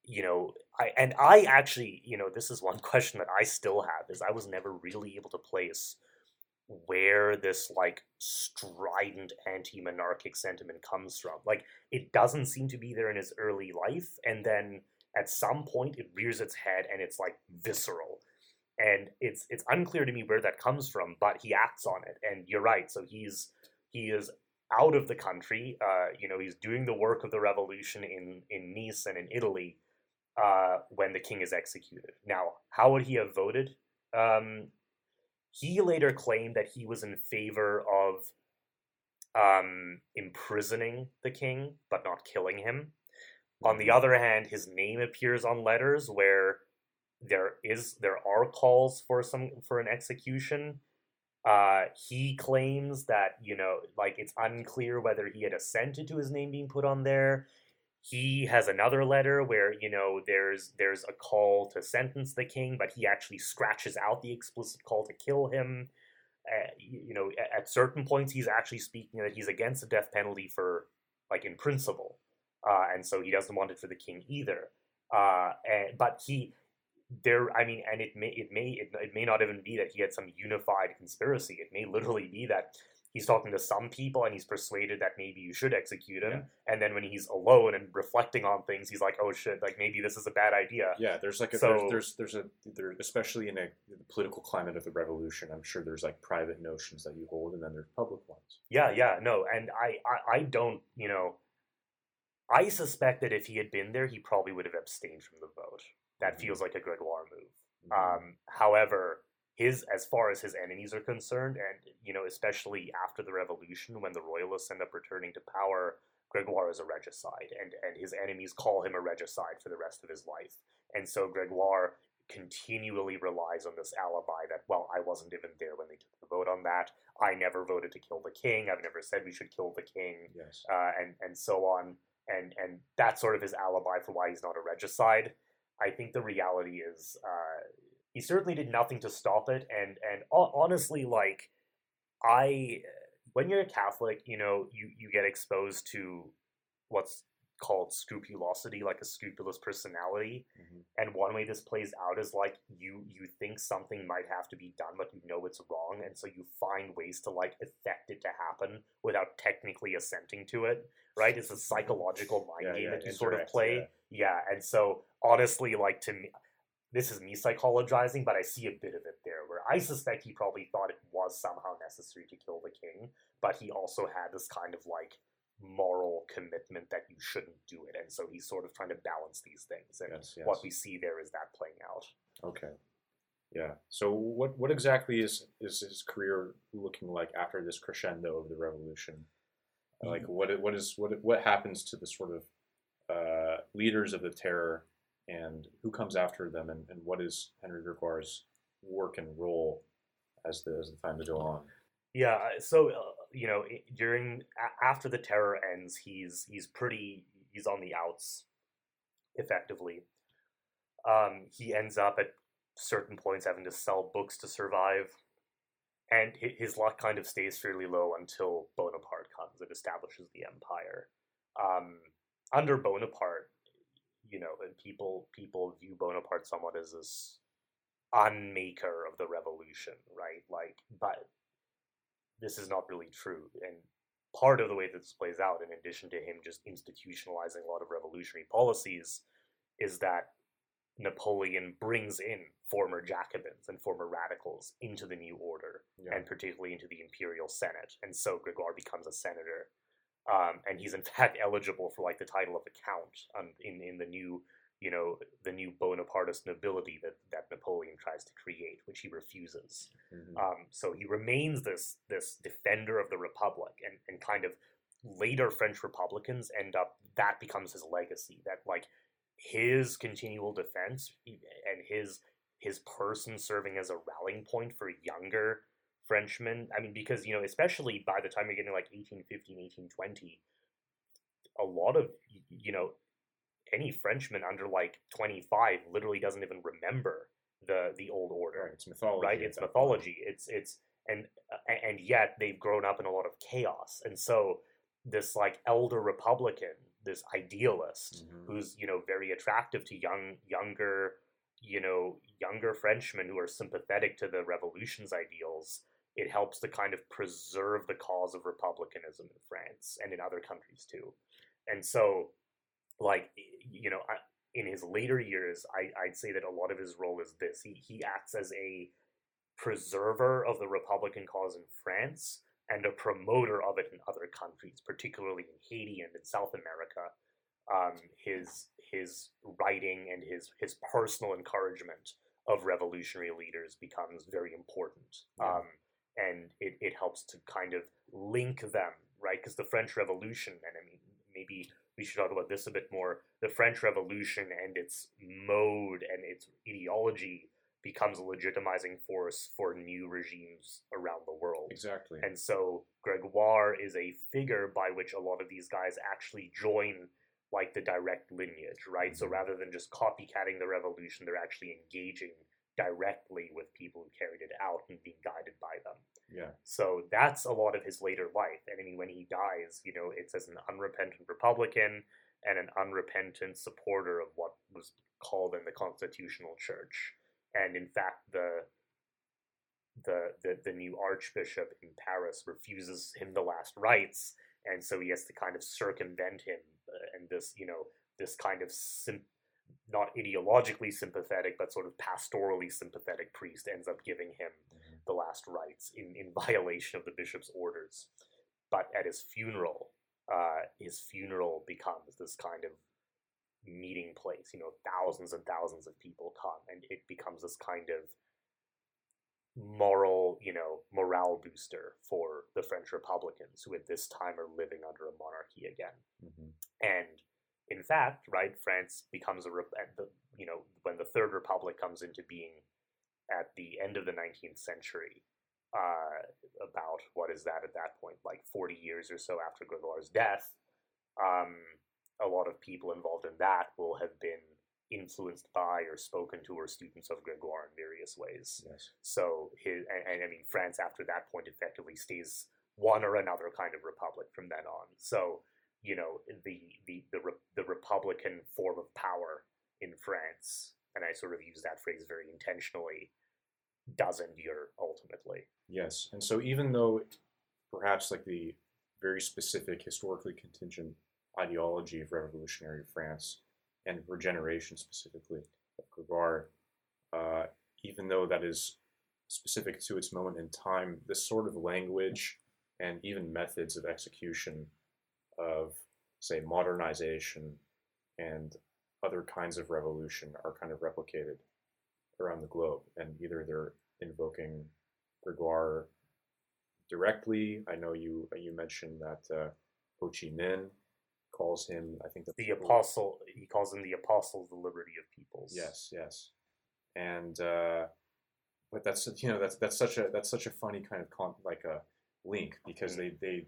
you know i and i actually you know this is one question that i still have is i was never really able to place where this like strident anti-monarchic sentiment comes from. Like it doesn't seem to be there in his early life and then at some point it rears its head and it's like visceral and it's it's unclear to me where that comes from but he acts on it and you're right. So he's he is out of the country uh you know he's doing the work of the revolution in in nice and in italy uh when the king is executed. Now how would he have voted? Um he later claimed that he was in favor of um imprisoning the king but not killing him. On the other hand, his name appears on letters where there is there are calls for some for an execution. Uh, he claims that you know, like it's unclear whether he had assented to his name being put on there. He has another letter where you know there's there's a call to sentence the king, but he actually scratches out the explicit call to kill him. Uh, you, know, at, at certain points, he's actually speaking that he's against the death penalty for like in principle uh, and so he doesn't want it for the king either. Uh, and, but he, there, I mean, and it may, it may, it, it may not even be that he had some unified conspiracy. It may literally be that he's talking to some people and he's persuaded that maybe you should execute him. Yeah. And then when he's alone and reflecting on things, he's like, "Oh shit! Like maybe this is a bad idea." Yeah, there's like a, So- there's, there's there's a there especially in a political climate of the revolution. I'm sure there's like private notions that you hold, and then there's public ones. Yeah, yeah, no, and I, I, I don't, you know, I suspect that if he had been there, he probably would have abstained from the vote. That feels like a Gregoire move. Mm-hmm. Um, however, his as far as his enemies are concerned, and you know, especially after the revolution, when the royalists end up returning to power, Gregoire is a regicide, and and his enemies call him a regicide for the rest of his life. And so Gregoire continually relies on this alibi that, well, I wasn't even there when they took the vote on that. I never voted to kill the king. I've never said we should kill the king, yes. uh, and and so on. And and that's sort of his alibi for why he's not a regicide. I think the reality is uh, he certainly did nothing to stop it. And and honestly, like I, when you're a Catholic, you know, you you get exposed to what's called scrupulosity, like a scrupulous personality. Mhm. And one way this plays out is like you you think something might have to be done, but you know it's wrong, and so you find ways to like affect it to happen without technically assenting to it. Right? It's a psychological mind Yeah, game yeah, that you sort of play. yeah. Yeah, and so honestly, like to me, this is me psychologizing, but I see a bit of it there, where I suspect he probably thought it was somehow necessary to kill the king, but he also had this kind of like moral commitment that you shouldn't do it, and so he's sort of trying to balance these things. And Yes, yes. what we see there is that playing out. Okay. Yeah. So what what exactly is is his career looking like after this crescendo of the revolution? Like what what is what what happens to the sort of uh, leaders of the terror and who comes after them and, and what is Henry Gregoire's work and role as the as the time to go on? Yeah, so uh, you know, during after the terror ends, he's he's pretty he's on the outs, effectively. Um, he ends up at certain points having to sell books to survive, and his luck kind of stays fairly low until Bonaparte comes and establishes the empire. Um, under Bonaparte, you know, and people people view Bonaparte somewhat as this unmaker of the revolution, right? Like, but this is not really true. And part of the way that this plays out, in addition to him just institutionalizing a lot of revolutionary policies, is that Napoleon brings in former Jacobins and former radicals into the new order, Yeah. and particularly into the imperial senate. And so Gregoire becomes a senator. Um, and he's in fact eligible for like the title of a count um, in in the new you know the new Bonapartist nobility that that Napoleon tries to create, which he refuses. Mhm. Um, so he remains this this defender of the republic, and and kind of later French Republicans end up that becomes his legacy. That like his continual defense and his his person serving as a rallying point for younger Frenchmen. I mean, because you know, especially by the time you're getting like 1815, 1820, a lot of you know any Frenchman under like 25 literally doesn't even remember the the old order Right. It's mythology. right it's that point. mythology it's it's and uh, and yet they've grown up in a lot of chaos and so this like elder republican this idealist Mhm. who's you know very attractive to young younger you know younger frenchmen who are sympathetic to the revolution's ideals it helps to kind of preserve the cause of republicanism in france and in other countries too and so like you know I, in his later years I, i'd say that a lot of his role is this he, he acts as a preserver of the republican cause in france and a promoter of it in other countries particularly in haiti and in south america um, his his writing and his his personal encouragement of revolutionary leaders becomes very important Yeah. um, and it, it helps to kind of link them right because the french revolution and i mean maybe we should talk about this a bit more the french revolution and its mode and its ideology becomes a legitimizing force for new regimes around the world Exactly. and so Gregoire is a figure by which a lot of these guys actually join like the direct lineage, right? So Mhm. rather than just copycatting the revolution, they're actually engaging directly with people who carried it out and being guided by them. yeah. So that's a lot of his later life. And I mean, when he dies, you know, it's as an unrepentant Republican and an unrepentant supporter of what was called in the Constitutional Church. And in fact, the the, the the new archbishop in Paris refuses him the last rites, and so he has to kind of circumvent him. Uh, and this, you know, this kind of sim- not ideologically sympathetic, but sort of pastorally sympathetic priest ends up giving him Mhm. the last rites in, in violation of the bishop's orders. But at his funeral, uh, his funeral becomes this kind of meeting place. You know, thousands and thousands of people come, and it becomes this kind of moral, you know, morale booster for the French Republicans who at this time are living under a monarchy again. Mhm. And in fact, right, France becomes a rep- the you know when the Third Republic comes into being at the end of the 19th century, uh, about what is that at that point, like 40 years or so after Gregoire's death, um, a lot of people involved in that will have been influenced by or spoken to or students of Gregoire in various ways. Yes. So his and, and I mean France after that point effectively stays one or another kind of republic from then on. So you know the the the, re- the republican form of power in France, and I sort of use that phrase very intentionally, does endure ultimately. Yes. And so even though perhaps like the very specific historically contingent ideology of revolutionary France and regeneration specifically of Gregoire, uh, even though that is specific to its moment in time, this sort of language and even methods of execution of, say, modernization and other kinds of revolution are kind of replicated around the globe. And either they're invoking Gregoire directly. I know you you mentioned that uh, Ho Chi Minh calls him, I think, The apostle, he calls him the apostle of the liberty of peoples. Yes, yes, and uh, but that's you know that's that's such a that's such a funny kind of con- like a link because they they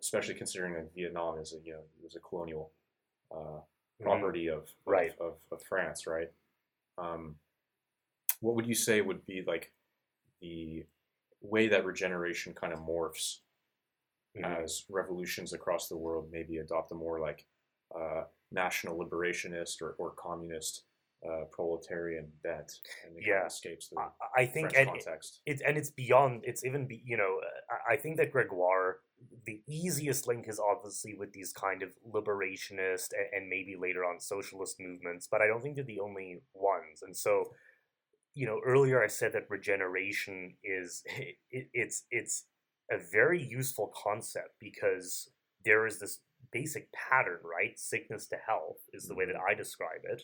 especially considering that Vietnam is a you know it was a colonial uh, Mhm. property of Right. of, of, of France, right? Um, what would you say would be like the way that regeneration kind of morphs Mhm. as revolutions across the world maybe adopt a more like uh, national liberationist or, or communist uh, proletarian bent it Yeah. escapes the I, I think, French and context. it, and it's beyond. It's even be, you know. I, I think that Gregoire, the easiest link is obviously with these kind of liberationist and, and maybe later on socialist movements, but I don't think they're the only ones. And so, you know, earlier I said that regeneration is it, it's it's a very useful concept because there is this basic pattern, right? Sickness to health is the way that I describe it.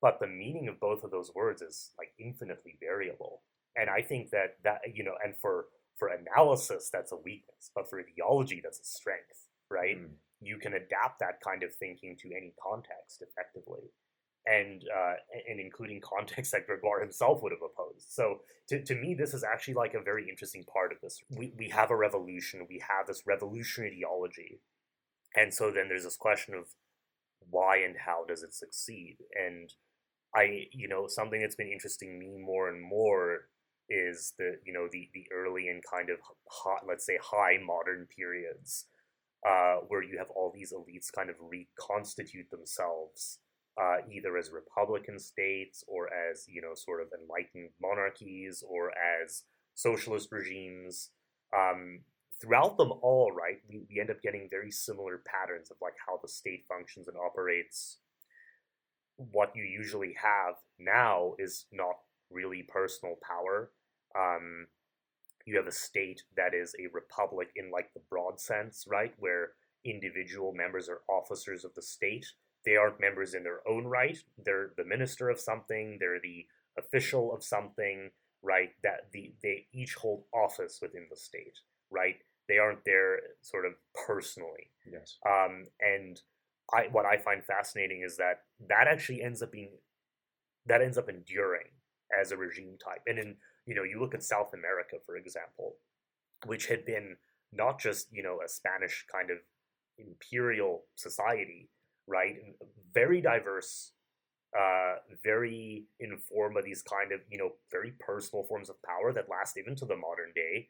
But the meaning of both of those words is like infinitely variable. And I think that that you know, and for for analysis that's a weakness, but for ideology that's a strength, right? Mm. You can adapt that kind of thinking to any context effectively. And uh, and including context that Gregoire himself would have opposed. So to, to me, this is actually like a very interesting part of this. We, we have a revolution, we have this revolutionary ideology. And so then there's this question of why and how does it succeed? And I, you know, something that's been interesting me more and more is the, you know, the the early and kind of hot, let's say, high modern periods, uh, where you have all these elites kind of reconstitute themselves, uh, either as republican states or as, you know, sort of enlightened monarchies or as socialist regimes. Um, throughout them all, right, we, we end up getting very similar patterns of like how the state functions and operates what you usually have now is not really personal power. Um, you have a state that is a republic in like the broad sense, right, where individual members are officers of the state. They aren't members in their own right. They're the minister of something. They're the official of something, right? That the they each hold office within the state, right? They aren't there sort of personally. Yes. Um, and I, what I find fascinating is that that actually ends up being that ends up enduring as a regime type. And in you know, you look at South America, for example, which had been not just you know a Spanish kind of imperial society, right? Very diverse, uh, very informed by these kind of you know very personal forms of power that last even to the modern day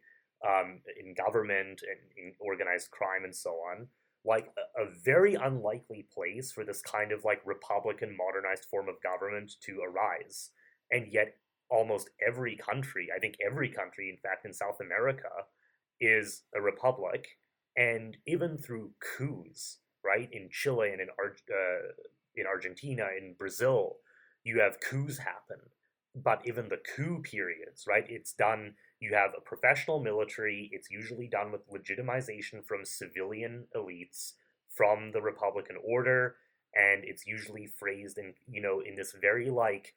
um, in government and in organized crime and so on like a, a very unlikely place for this kind of like republican modernized form of government to arise and yet almost every country, I think every country, in fact, in South America, is a republic. And even through coups, right, in Chile and in, Ar- uh, in Argentina, in Brazil, you have coups happen. But even the coup periods, right, it's done, you have a professional military, it's usually done with legitimization from civilian elites, from the Republican order, and it's usually phrased in, you know, in this very like,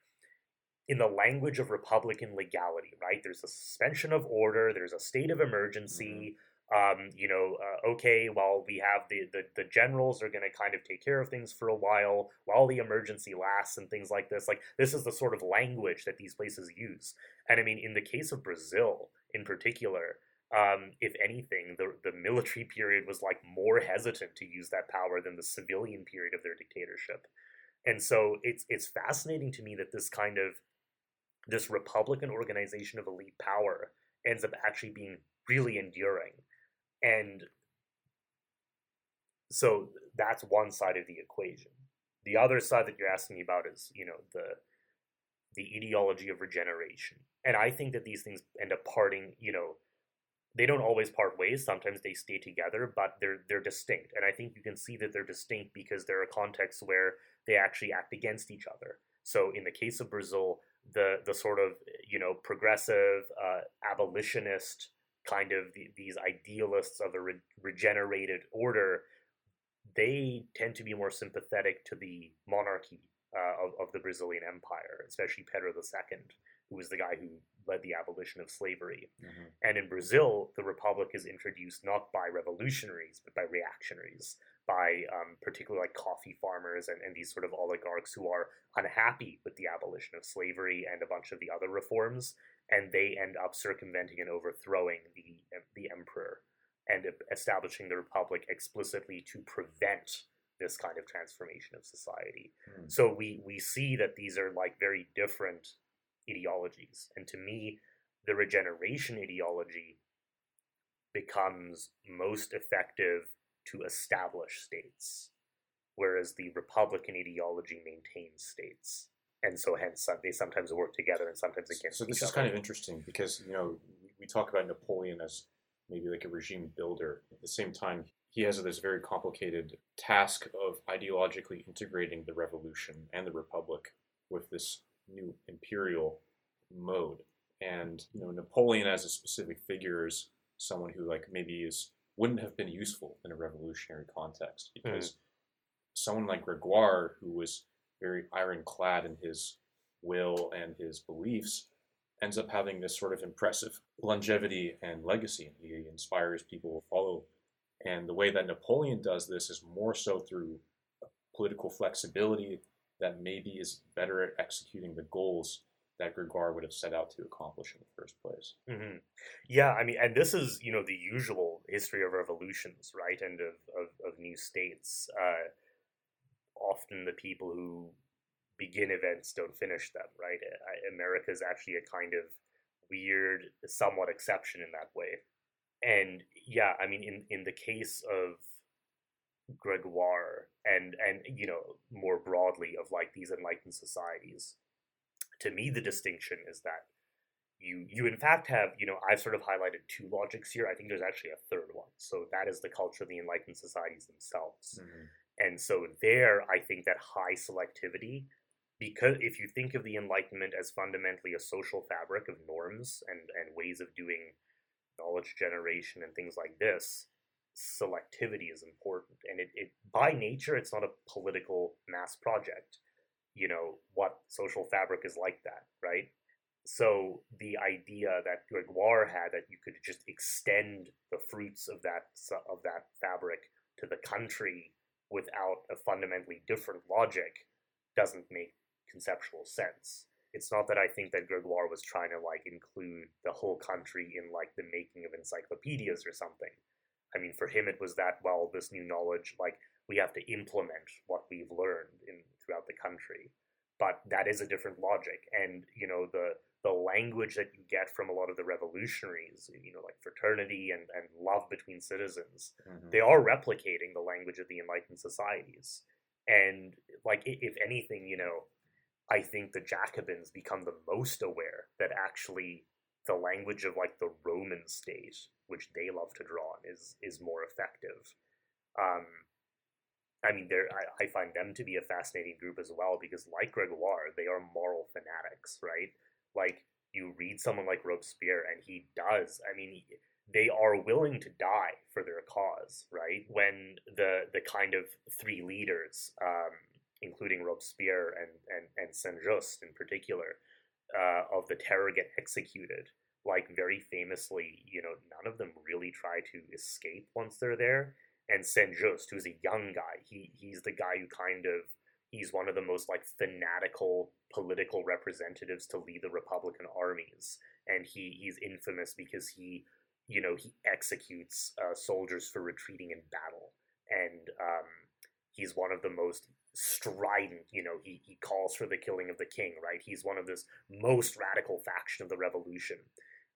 in the language of Republican legality, right? There's a suspension of order, there's a state of emergency. Mm-hmm. Um, you know, uh, okay, while we have the, the, the generals are going to kind of take care of things for a while while the emergency lasts and things like this. Like, this is the sort of language that these places use. And I mean, in the case of Brazil in particular, um, if anything, the, the military period was like more hesitant to use that power than the civilian period of their dictatorship. And so it's it's fascinating to me that this kind of this Republican organization of elite power ends up actually being really enduring. And so that's one side of the equation. The other side that you're asking me about is, you know, the the ideology of regeneration. And I think that these things end up parting, you know, they don't always part ways. Sometimes they stay together, but they're they're distinct. And I think you can see that they're distinct because there are contexts where they actually act against each other. So in the case of Brazil, the the sort of you know progressive uh, abolitionist kind of the, these idealists of a re- regenerated order they tend to be more sympathetic to the monarchy uh, of, of the Brazilian Empire, especially Pedro II, who was the guy who led the abolition of slavery. Mm-hmm. And in Brazil, the republic is introduced not by revolutionaries, but by reactionaries by um, particularly like coffee farmers and, and these sort of oligarchs who are unhappy with the abolition of slavery and a bunch of the other reforms, and they end up circumventing and overthrowing the the emperor and establishing the republic explicitly to prevent this kind of transformation of society. Mm. So we we see that these are like very different ideologies, and to me, the regeneration ideology becomes most effective to establish states, whereas the Republican ideology maintains states. And so, hence, they sometimes work together and sometimes against. So, this is other. kind of interesting because you know we talk about Napoleon as maybe like a regime builder. At the same time, he has this very complicated task of ideologically integrating the revolution and the republic with this new imperial mode. And you know, Napoleon as a specific figure is someone who like maybe is wouldn't have been useful in a revolutionary context hmm. because mm. someone like Gregoire, who was very ironclad in his will and his beliefs, ends up having this sort of impressive longevity and legacy. He inspires people to follow. And the way that Napoleon does this is more so through political flexibility that maybe is better at executing the goals that Gregoire would have set out to accomplish in the first place. Mm-hmm. Yeah, I mean, and this is you know the usual history of revolutions, right, and of of, of new states. Uh, often the people who begin events don't finish them, right? America is actually a kind of weird, somewhat exception in that way. And yeah, I mean, in in the case of Gregoire and and you know more broadly of like these enlightened societies to me the distinction is that you you in fact have you know i've sort of highlighted two logics here i think there's actually a third one so that is the culture of the enlightened societies themselves mm-hmm. And so there i think that high selectivity because if you think of the enlightenment as fundamentally a social fabric of norms and and ways of doing knowledge generation and things like this selectivity is important. And it, it by nature it's not a political mass project. You know what social fabric is like that right? So the idea that gregoire had that you could just extend the fruits of that of that fabric to the country without a fundamentally different logic doesn't make conceptual sense. It's not that i think that gregoire was trying to like include the whole country in like the making of encyclopedias or something. I mean for him it was that well this new knowledge like we have to implement what we've learned in throughout the country. But that is a different logic, and you know the the language that you get from a lot of the revolutionaries, you know, like fraternity and, and love between citizens, mm-hmm. they are replicating the language of the enlightened societies. And like, if anything, you know, I think the Jacobins become the most aware that actually the language of like the Roman state, which they love to draw on, is is more effective. Um, I mean, they I, I find them to be a fascinating group as well because, like Gregoire, they are moral fanatics, right? Like you read someone like Robespierre, and he does. I mean, he, they are willing to die for their cause, right? When the the kind of three leaders, um, including Robespierre and and and Saint Just in particular, uh, of the terror get executed, like very famously, you know, none of them really try to escape once they're there. And Saint Just, who's a young guy, he he's the guy who kind of he's one of the most like fanatical political representatives to lead the Republican armies, and he he's infamous because he you know he executes uh, soldiers for retreating in battle, and um, he's one of the most strident. You know, he he calls for the killing of the king. Right, he's one of this most radical faction of the revolution.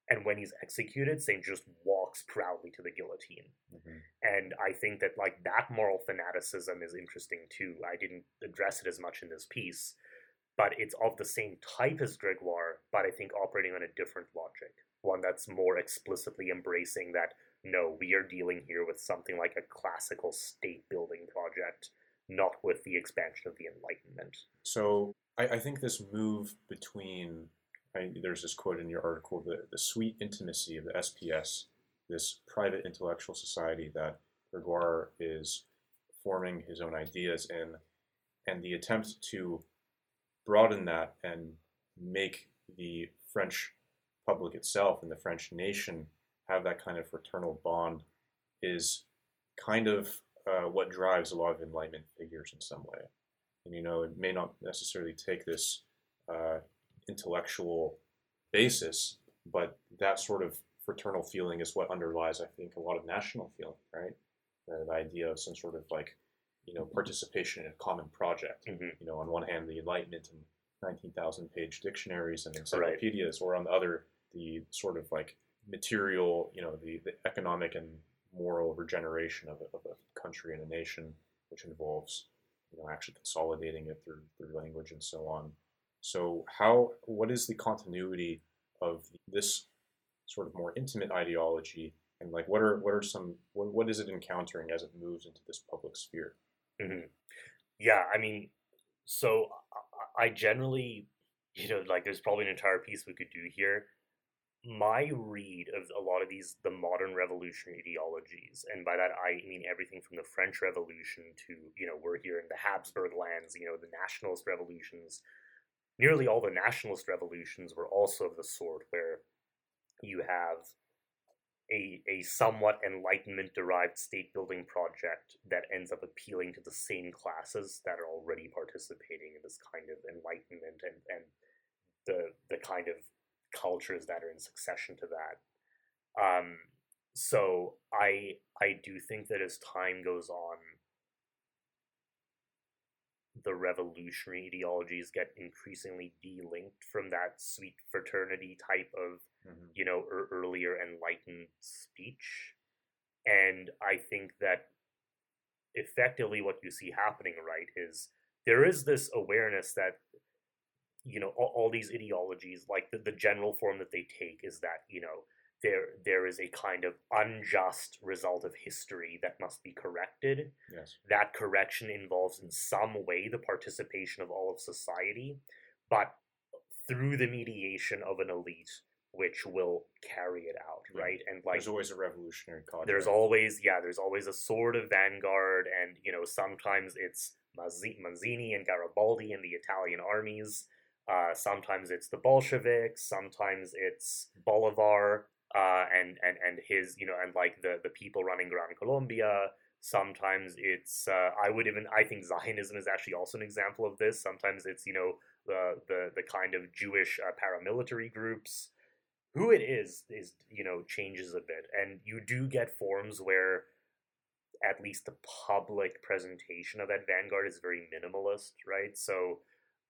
And when he's executed, Saint Just walks proudly to the guillotine. Mm-hmm. And I think that like that moral fanaticism is interesting too. I didn't address it as much in this piece, but it's of the same type as Gregoire, but I think operating on a different logic one that's more explicitly embracing that no, we are dealing here with something like a classical state building project, not with the expansion of the Enlightenment. So I, I think this move between, I, there's this quote in your article, the, the sweet intimacy of the SPS, this private intellectual society that Gregoire is forming his own ideas in, and the attempt to broaden that and make the French public itself and the French nation have that kind of fraternal bond is kind of uh, what drives a lot of Enlightenment figures in some way. And you know, it may not necessarily take this uh, intellectual basis, but that sort of fraternal feeling is what underlies, I think, a lot of national feeling, right? The, idea of some sort of like, you know, participation in a common project. Mm-hmm. You know, on one hand, the Enlightenment and 19,000 page dictionaries and encyclopedias, right. or on the other, the sort of like material, you know, the, the economic and moral regeneration of a, of a country and a nation, which involves, you know, actually consolidating it through through language and so on. So, how what is the continuity of this sort of more intimate ideology, and like what are what are some what, what is it encountering as it moves into this public sphere? Mm-hmm. Yeah, I mean, so I generally, you know, like there's probably an entire piece we could do here my read of a lot of these the modern revolutionary ideologies and by that i mean everything from the french revolution to you know we're here in the habsburg lands you know the nationalist revolutions nearly all the nationalist revolutions were also of the sort where you have a, a somewhat enlightenment derived state building project that ends up appealing to the same classes that are already participating in this kind of enlightenment and, and the the kind of cultures that are in succession to that. Um, so I I do think that as time goes on, the revolutionary ideologies get increasingly delinked from that sweet fraternity type of mm-hmm. you know er- earlier enlightened speech, and I think that effectively what you see happening right is there is this awareness that you know all, all these ideologies like the, the general form that they take is that you know there there is a kind of unjust result of history that must be corrected. Yes. That correction involves in some way the participation of all of society but through the mediation of an elite which will carry it out right? And like there's always a revolutionary cause there's always yeah there's always a sort of vanguard and you know sometimes it's Mazzini and Garibaldi and the Italian armies. Uh, sometimes it's the Bolsheviks, sometimes it's Bolivar uh, and and and his you know and like the the people running Gran Colombia. Sometimes it's uh, I would even I think Zionism is actually also an example of this. Sometimes it's you know the the the kind of Jewish uh, paramilitary groups. Who it is is you know changes a bit, and you do get forms where at least the public presentation of that vanguard is very minimalist, right? So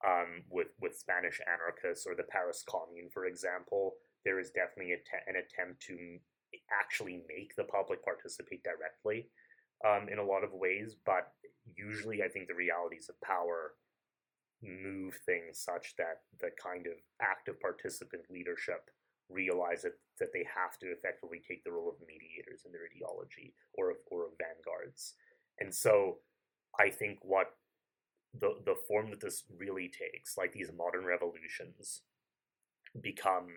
um, with with Spanish anarchists or the Paris Commune, for example, there is definitely an attempt to actually make the public participate directly um, in a lot of ways. But usually, I think the realities of power move things such that the kind of active participant leadership realize that, that they have to effectively take the role of mediators in their ideology or of, or of vanguards. And so I think what the the form that this really takes, like these modern revolutions, become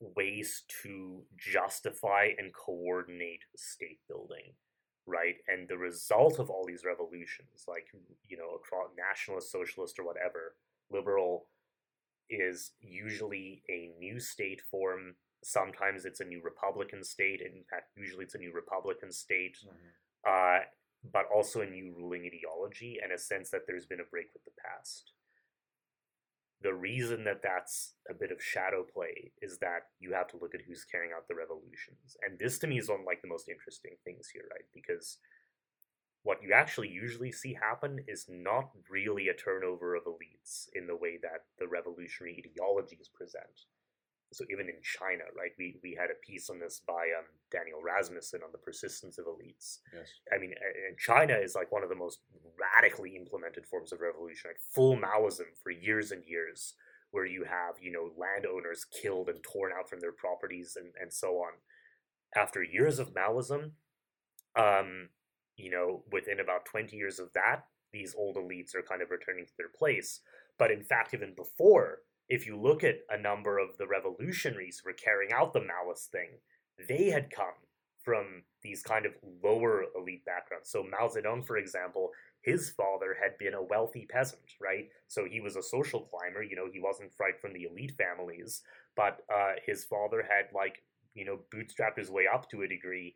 ways to justify and coordinate state building right? And the result of all these revolutions like you know across nationalist socialist or whatever liberal is usually a new state form. Sometimes it's a new republican state in fact usually it's a new republican state mm-hmm. uh, but also a new ruling ideology and a sense that there's been a break with the past the reason that that's a bit of shadow play is that you have to look at who's carrying out the revolutions. And this to me is one like the most interesting things here, right? Because what you actually usually see happen is not really a turnover of elites in the way that the revolutionary ideologies present so even in China, right, we, we had a piece on this by um, Daniel Rasmussen on the persistence of elites. Yes. I mean, and China is like one of the most radically implemented forms of revolution, like full Maoism for years and years, where you have, you know, landowners killed and torn out from their properties and, and so on. After years of Maoism, um, you know, within about 20 years of that, these old elites are kind of returning to their place. But in fact, even before if you look at a number of the revolutionaries who were carrying out the Maoist thing, they had come from these kind of lower elite backgrounds. So Mao Zedong, for example, his father had been a wealthy peasant, right? So he was a social climber. You know, he wasn't right from the elite families, but uh, his father had like you know bootstrapped his way up to a degree.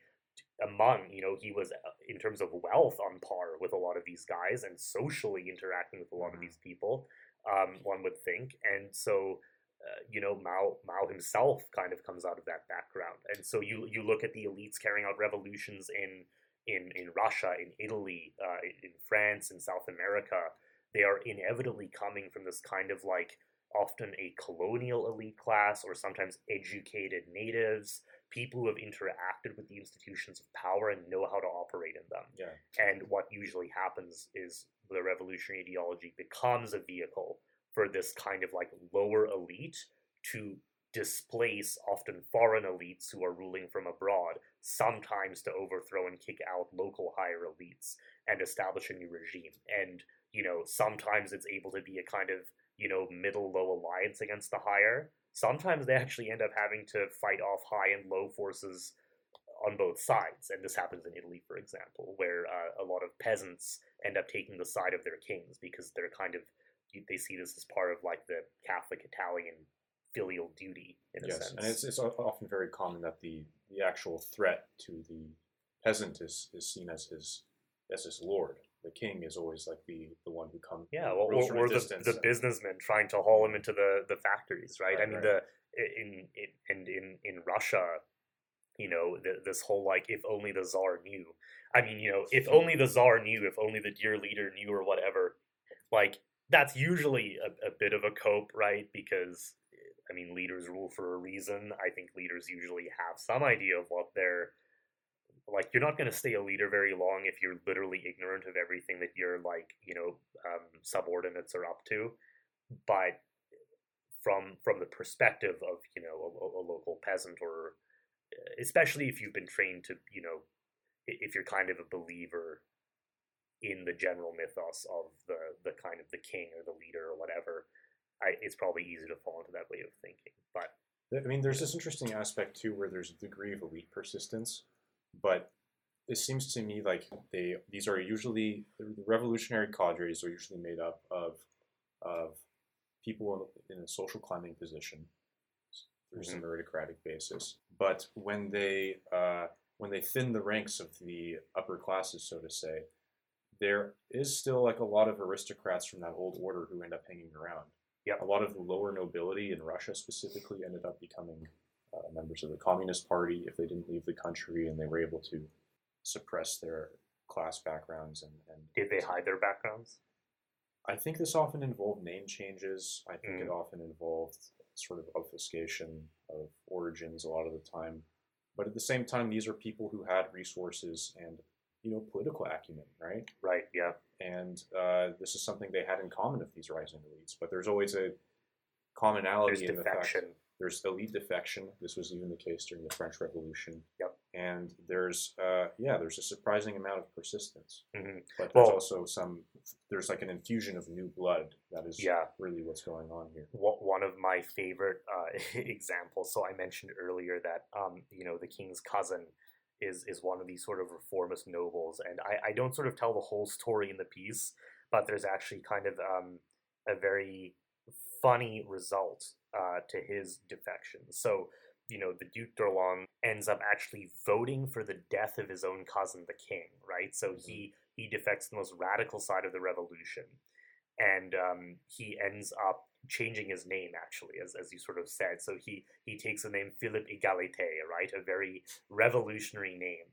Among you know, he was uh, in terms of wealth on par with a lot of these guys, and socially interacting with a lot of mm-hmm. these people um, one would think. And so, uh, you know, Mao Mao himself kind of comes out of that background. And so you you look at the elites carrying out revolutions in in in Russia, in Italy, uh, in France, in South America. They are inevitably coming from this kind of like often a colonial elite class or sometimes educated natives, people who have interacted with the institutions of power and know how to operate in them. Yeah. And what usually happens is the revolutionary ideology becomes a vehicle for this kind of like lower elite to displace often foreign elites who are ruling from abroad, sometimes to overthrow and kick out local higher elites and establish a new regime. And, you know, sometimes it's able to be a kind of, you know, middle low alliance against the higher. Sometimes they actually end up having to fight off high and low forces on both sides. And this happens in Italy, for example, where uh, a lot of peasants end up taking the side of their kings because they're kind of they see this as part of like the Catholic Italian filial duty in yes, a sense. and it's, it's often very common that the the actual threat to the peasant is, is seen as his as his lord. The king is always like the the one who comes. Yeah, well, or, or the, the businessman trying to haul him into the the factories, right? right I mean, right. the in in in in Russia, you know, the, this whole like if only the czar knew. I mean, you know, if only the czar knew, if only the dear leader knew, or whatever. Like that's usually a, a bit of a cope, right? Because I mean, leaders rule for a reason. I think leaders usually have some idea of what they're like. You're not going to stay a leader very long if you're literally ignorant of everything that your like you know um, subordinates are up to. But from from the perspective of you know a, a local peasant or especially if you've been trained to you know if you're kind of a believer in the general mythos of the the kind of the king or the leader or whatever, I, it's probably easy to fall into that way of thinking. But I mean, there's this interesting aspect too, where there's a degree of elite persistence, but it seems to me like they these are usually the revolutionary cadres are usually made up of of people in a social climbing position through mm-hmm. some meritocratic basis. But when they uh, when they thin the ranks of the upper classes, so to say, there is still like a lot of aristocrats from that old order who end up hanging around. Yeah, a lot of the lower nobility in Russia specifically ended up becoming uh, members of the Communist Party if they didn't leave the country, and they were able to suppress their class backgrounds and, and did they hide their backgrounds? I think this often involved name changes. I think mm. it often involved sort of obfuscation of origins a lot of the time. But at the same time, these are people who had resources and you know, political acumen, right? Right. Yeah. And uh, this is something they had in common with these rising elites. But there's always a commonality There's in the fact defection. There's elite defection. This was even the case during the French Revolution. Yep. And there's, uh, yeah, there's a surprising amount of persistence. Mhm. But there's Well- also some, there's like an infusion of new blood. That is Yeah. really what's going on here. One of my favorite uh, examples. So I mentioned earlier that um, you know the king's cousin is is one of these sort of reformist nobles, and I, I don't sort of tell the whole story in the piece, but there's actually kind of um, a very funny result uh, to his defection. So you know the Duke d'Orléans ends up actually voting for the death of his own cousin, the king. Right, so he he defects the most radical side of the revolution. And um, he ends up changing his name actually as, as you sort of said. So he he takes the name philippe egalite right? A very revolutionary name.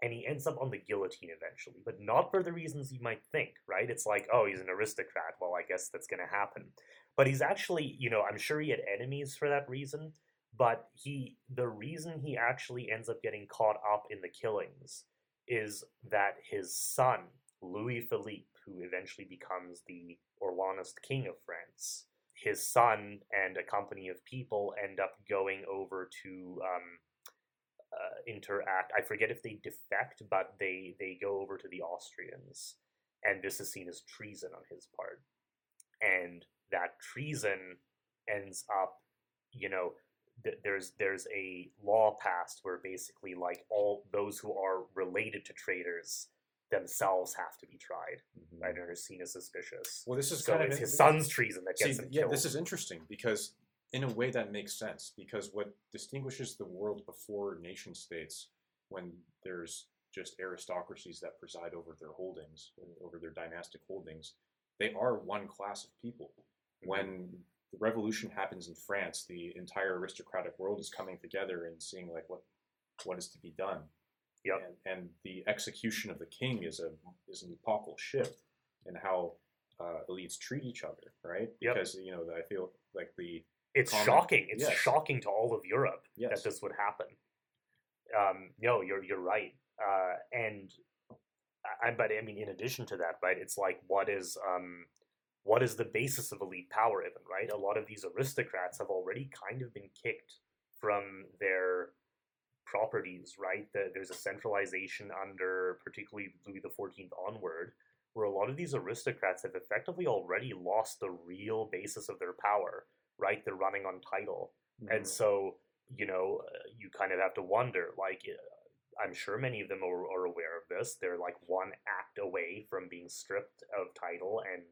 And he ends up on the guillotine eventually but not for the reasons you might think right? It's like oh he's an aristocrat. Well i guess that's going to happen but he's actually you know i'm sure he had enemies for that reason but he the reason he actually ends up getting caught up in the killings is that his son Louis Philippe, who eventually becomes the Orleanist king of France. His son and a company of people end up going over to um, uh, interact. I forget if they defect, but they they go over to the Austrians, and this is seen as treason on his part. And that treason ends up, you know, th- there's there's a law passed where basically like all those who are related to traitors themselves have to be tried Mhm. right and are seen as suspicious. Well, this is So kind it's of his son's treason that See, gets him yeah, killed. this is interesting because in a way that makes sense because what distinguishes the world before nation states when there's just aristocracies that preside over their holdings, over their dynastic holdings, they are one class of people. When the revolution happens in France, the entire aristocratic world is coming together and seeing like what what is to be done. Yep. And, and the execution of the king is a is an epochal shift in how uh, elites treat each other, right? Yep. Because you know I feel like the It's common- shocking. It's yes. shocking to all of Europe yes, that this would happen. Um, no, you're you're right. Uh, and I, but I mean, in addition to that, right? It's like what is um, what is the basis of elite power? Even right? A lot of these aristocrats have already kind of been kicked from their properties, right? The, there's a centralization under particularly Louis XIV onward, where a lot of these aristocrats have effectively already lost the real basis of their power, right? They're running on title. And Mhm. so, you know, you kind of have to wonder, like, uh, I'm sure many of them are, are aware of this. They're like one act away from being stripped of title and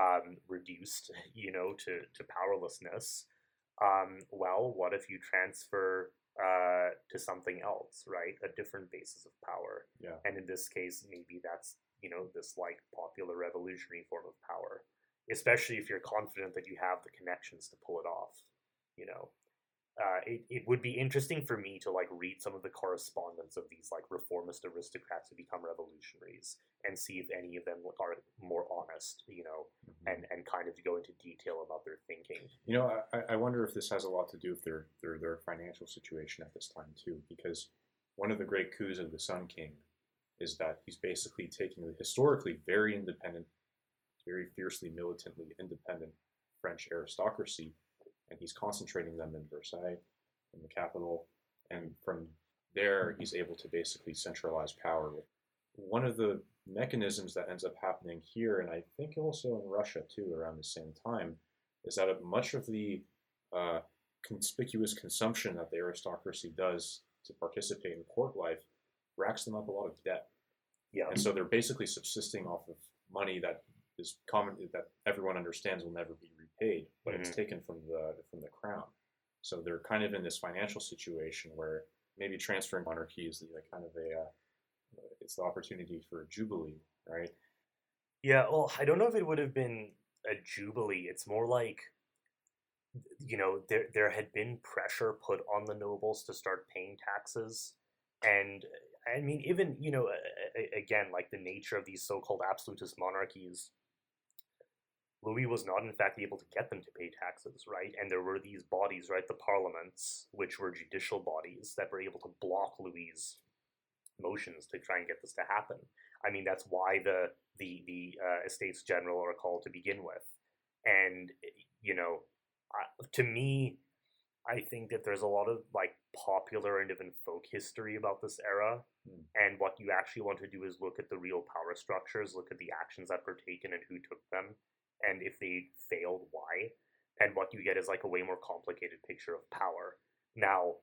um, reduced, you know, to, to powerlessness. Um, well, what if you transfer uh, to something else, right? A different basis of power. Yeah. And in this case, maybe that's, you know, this like popular revolutionary form of power, especially if you're confident that you have the connections to pull it off, you know. Uh, it, it would be interesting for me to like read some of the correspondence of these like reformist aristocrats who become revolutionaries and see if any of them are more honest, you know, Mhm. and, and kind of go into detail about their thinking. You know, I, I wonder if this has a lot to do with their, their their financial situation at this time too, because one of the great coups of the Sun King is that he's basically taking the historically very independent, very fiercely militantly independent French aristocracy, and he's concentrating them in Versailles, in the capital, and from there he's able to basically centralize power. One of the mechanisms that ends up happening here, and I think also in Russia too, around the same time, is that much of the uh, conspicuous consumption that the aristocracy does to participate in court life racks them up a lot of debt, Yeah. and so they're basically subsisting off of money that is common that everyone understands will never be repaid, but it's taken from the from the crown. So they're kind of in this financial situation where maybe transferring monarchy is the, like kind of a uh, it's the opportunity for a jubilee, right? Yeah, well, I don't know if it would have been a jubilee. It's more like, you know, there there had been pressure put on the nobles to start paying taxes, and I mean, even you know, again, like the nature of these so-called absolutist monarchies. Louis was not, in fact, able to get them to pay taxes, right? And there were these bodies, right, the parliaments, which were judicial bodies that were able to block Louis's motions to try and get this to happen. I mean, that's why the the the uh, estates general are called to begin with, and you know, uh, to me, I think that there's a lot of like popular and even folk history about this era. Mm. And what you actually want to do is look at the real power structures, look at the actions that were taken and who took them, and if they failed, why. And what you get is like a way more complicated picture of power. Now,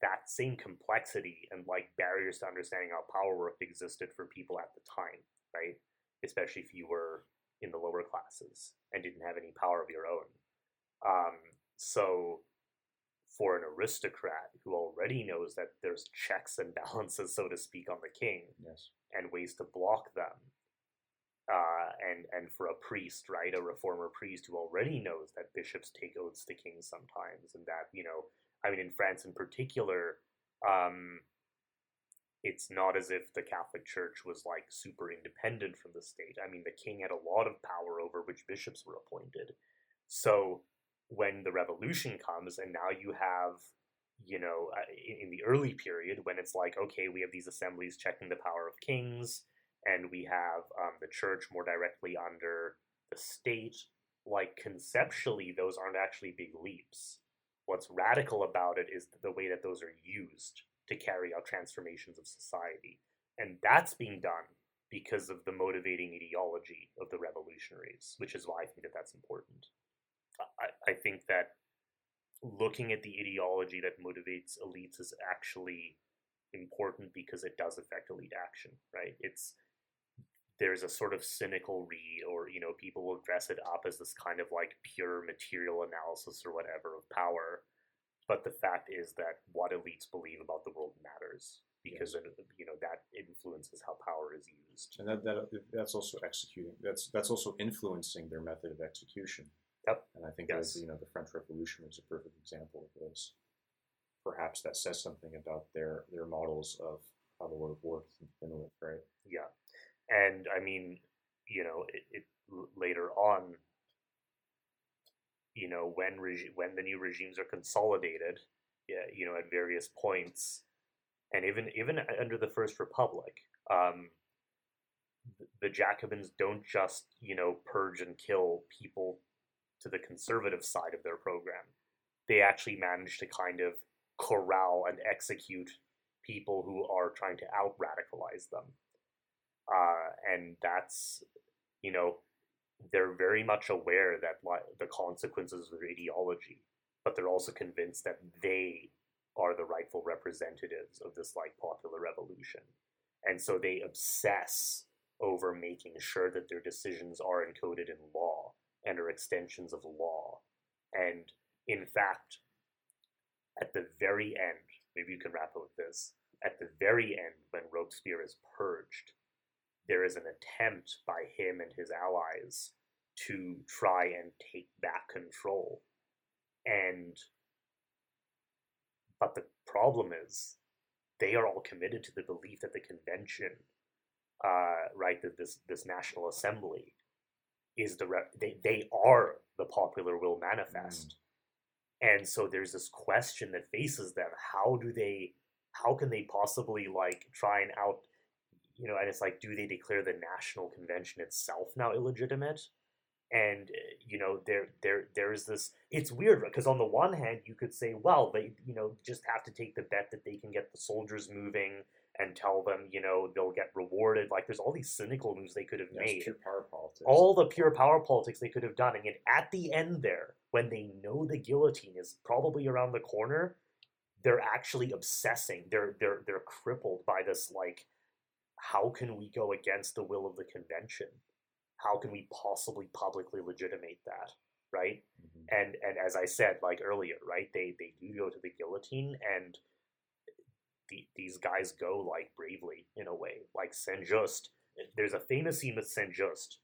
that same complexity and like barriers to understanding how power worked existed for people at the time, right? Especially if you were in the lower classes and didn't have any power of your own. Um, so for an aristocrat who already knows that there's checks and balances, so to speak, on the king Yes. and ways to block them, uh, and and for a priest, right, a reformer priest who already knows that bishops take oaths to kings sometimes, and that you know, I mean, in France in particular, um, it's not as if the Catholic Church was like super independent from the state. I mean, the king had a lot of power over which bishops were appointed. So when the revolution comes, and now you have, you know, uh, in, in the early period when it's like, okay, we have these assemblies checking the power of kings, and we have um, the church more directly under the state. Like conceptually, those aren't actually big leaps. What's radical about it is the way that those are used to carry out transformations of society. And that's being done because of the motivating ideology of the revolutionaries, which is why I think that that's important. I, I think that looking at the ideology that motivates elites is actually important because it does affect elite action, right? It's there's a sort of cynical read, or you know, people will dress it up as this kind of like pure material analysis or whatever of power. But the fact is that what elites believe about the world matters because it, you know that influences how power is used. And that, that that's also executing. That's that's also influencing their method of execution. Yep. And I think Yes. that you know the French Revolution was a perfect example of this. Perhaps that says something about their their models of how the world works to begin with, right? Yeah, and I mean, you know, it, it later on, you know, when regi- when the new regimes are consolidated, yeah, you know, at various points, and even even under the First Republic, um, th- the Jacobins don't just you know purge and kill people to the conservative side of their program. They actually manage to kind of corral and execute people who are trying to out radicalize them uh, and that's you know they're very much aware that the consequences of their ideology but they're also convinced that they are the rightful representatives of this like popular revolution. And so they obsess over making sure that their decisions are encoded in law and are extensions of law. And in fact at the very end maybe you can wrap up with this at the very end when robespierre is purged there is an attempt by him and his allies to try and take back control. And but the problem is they are all committed to the belief that the convention, uh, right, that this this national assembly is the rep- they they are the popular will manifest. And so there's this question that faces them: How do they? How can they possibly like try and out you know, and it's like, do they declare the national convention itself now illegitimate? And uh, you know, there, there, there is this. It's weird because on the one hand, you could say, well, they, you know, just have to take the bet that they can get the soldiers moving and tell them, you know, they'll get rewarded. Like, there's all these cynical moves they could have That's made pure power politics. all the pure power politics they could have done. And yet, at the end, there, when they know the guillotine is probably around the corner, they're actually obsessing. They're they're they're crippled by this like, how can we go against the will of the convention? How can we possibly publicly legitimate that? Right? Mhm. And and as I said like earlier, right? They they do go to the guillotine and. The, these guys go like bravely in a way, like Saint Just. There's a famous scene with Saint Just,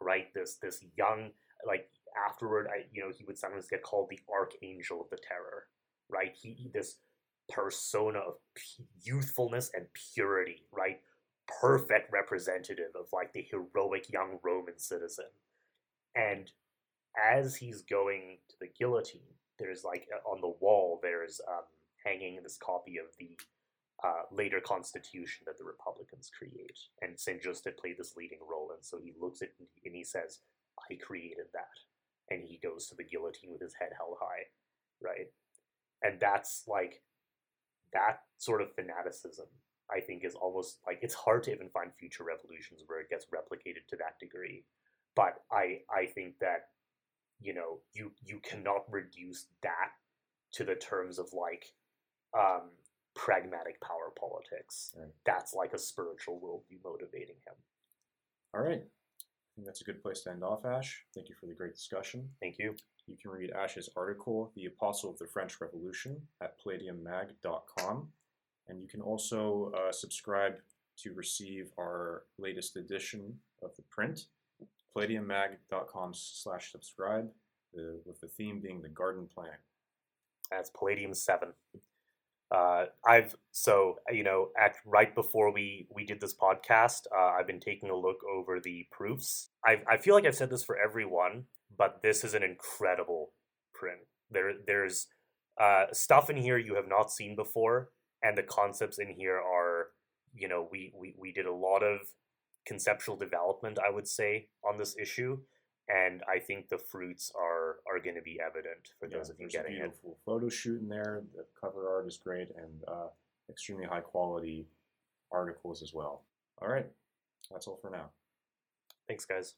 right? This this young like afterward, I you know he would sometimes get called the archangel of the terror, right? He this persona of youthfulness and purity? Perfect representative of like the heroic young Roman citizen, and as he's going to the guillotine, there's like uh, on the wall there's um, hanging this copy of the uh, later constitution that the Republicans create, and Saint Just had played this leading role, and so he looks at it and he says, "I created that," and he goes to the guillotine with his head held high, right? And that's like that sort of fanaticism. I think is almost like it's hard to even find future revolutions where it gets replicated to that degree. But I I think that you know you you cannot reduce that to the terms of like um, pragmatic power politics. Right. That's like a spiritual worldview motivating him. All right. I think that's a good place to end off, Ash. Thank you for the great discussion. Thank you. You can read Ash's article, The Apostle of the French Revolution, at palladiummag.com. And you can also uh, subscribe to receive our latest edition of the print, palladiummag.com slash subscribe, the, with the theme being the garden plan. That's Palladium Seven. Uh, I've so you know at right before we we did this podcast, uh, I've been taking a look over the proofs. I I feel like I've said this for everyone, but this is an incredible print. There there's uh, stuff in here you have not seen before, and the concepts in here are you know we we we did a lot of conceptual development, I would say, on this issue, and I think the fruits are are going to be evident for Yeah, those of you there's a getting it. beautiful photo shoot in there. The cover art is great and uh, extremely high quality articles as well. All right. That's all for now. Thanks, guys.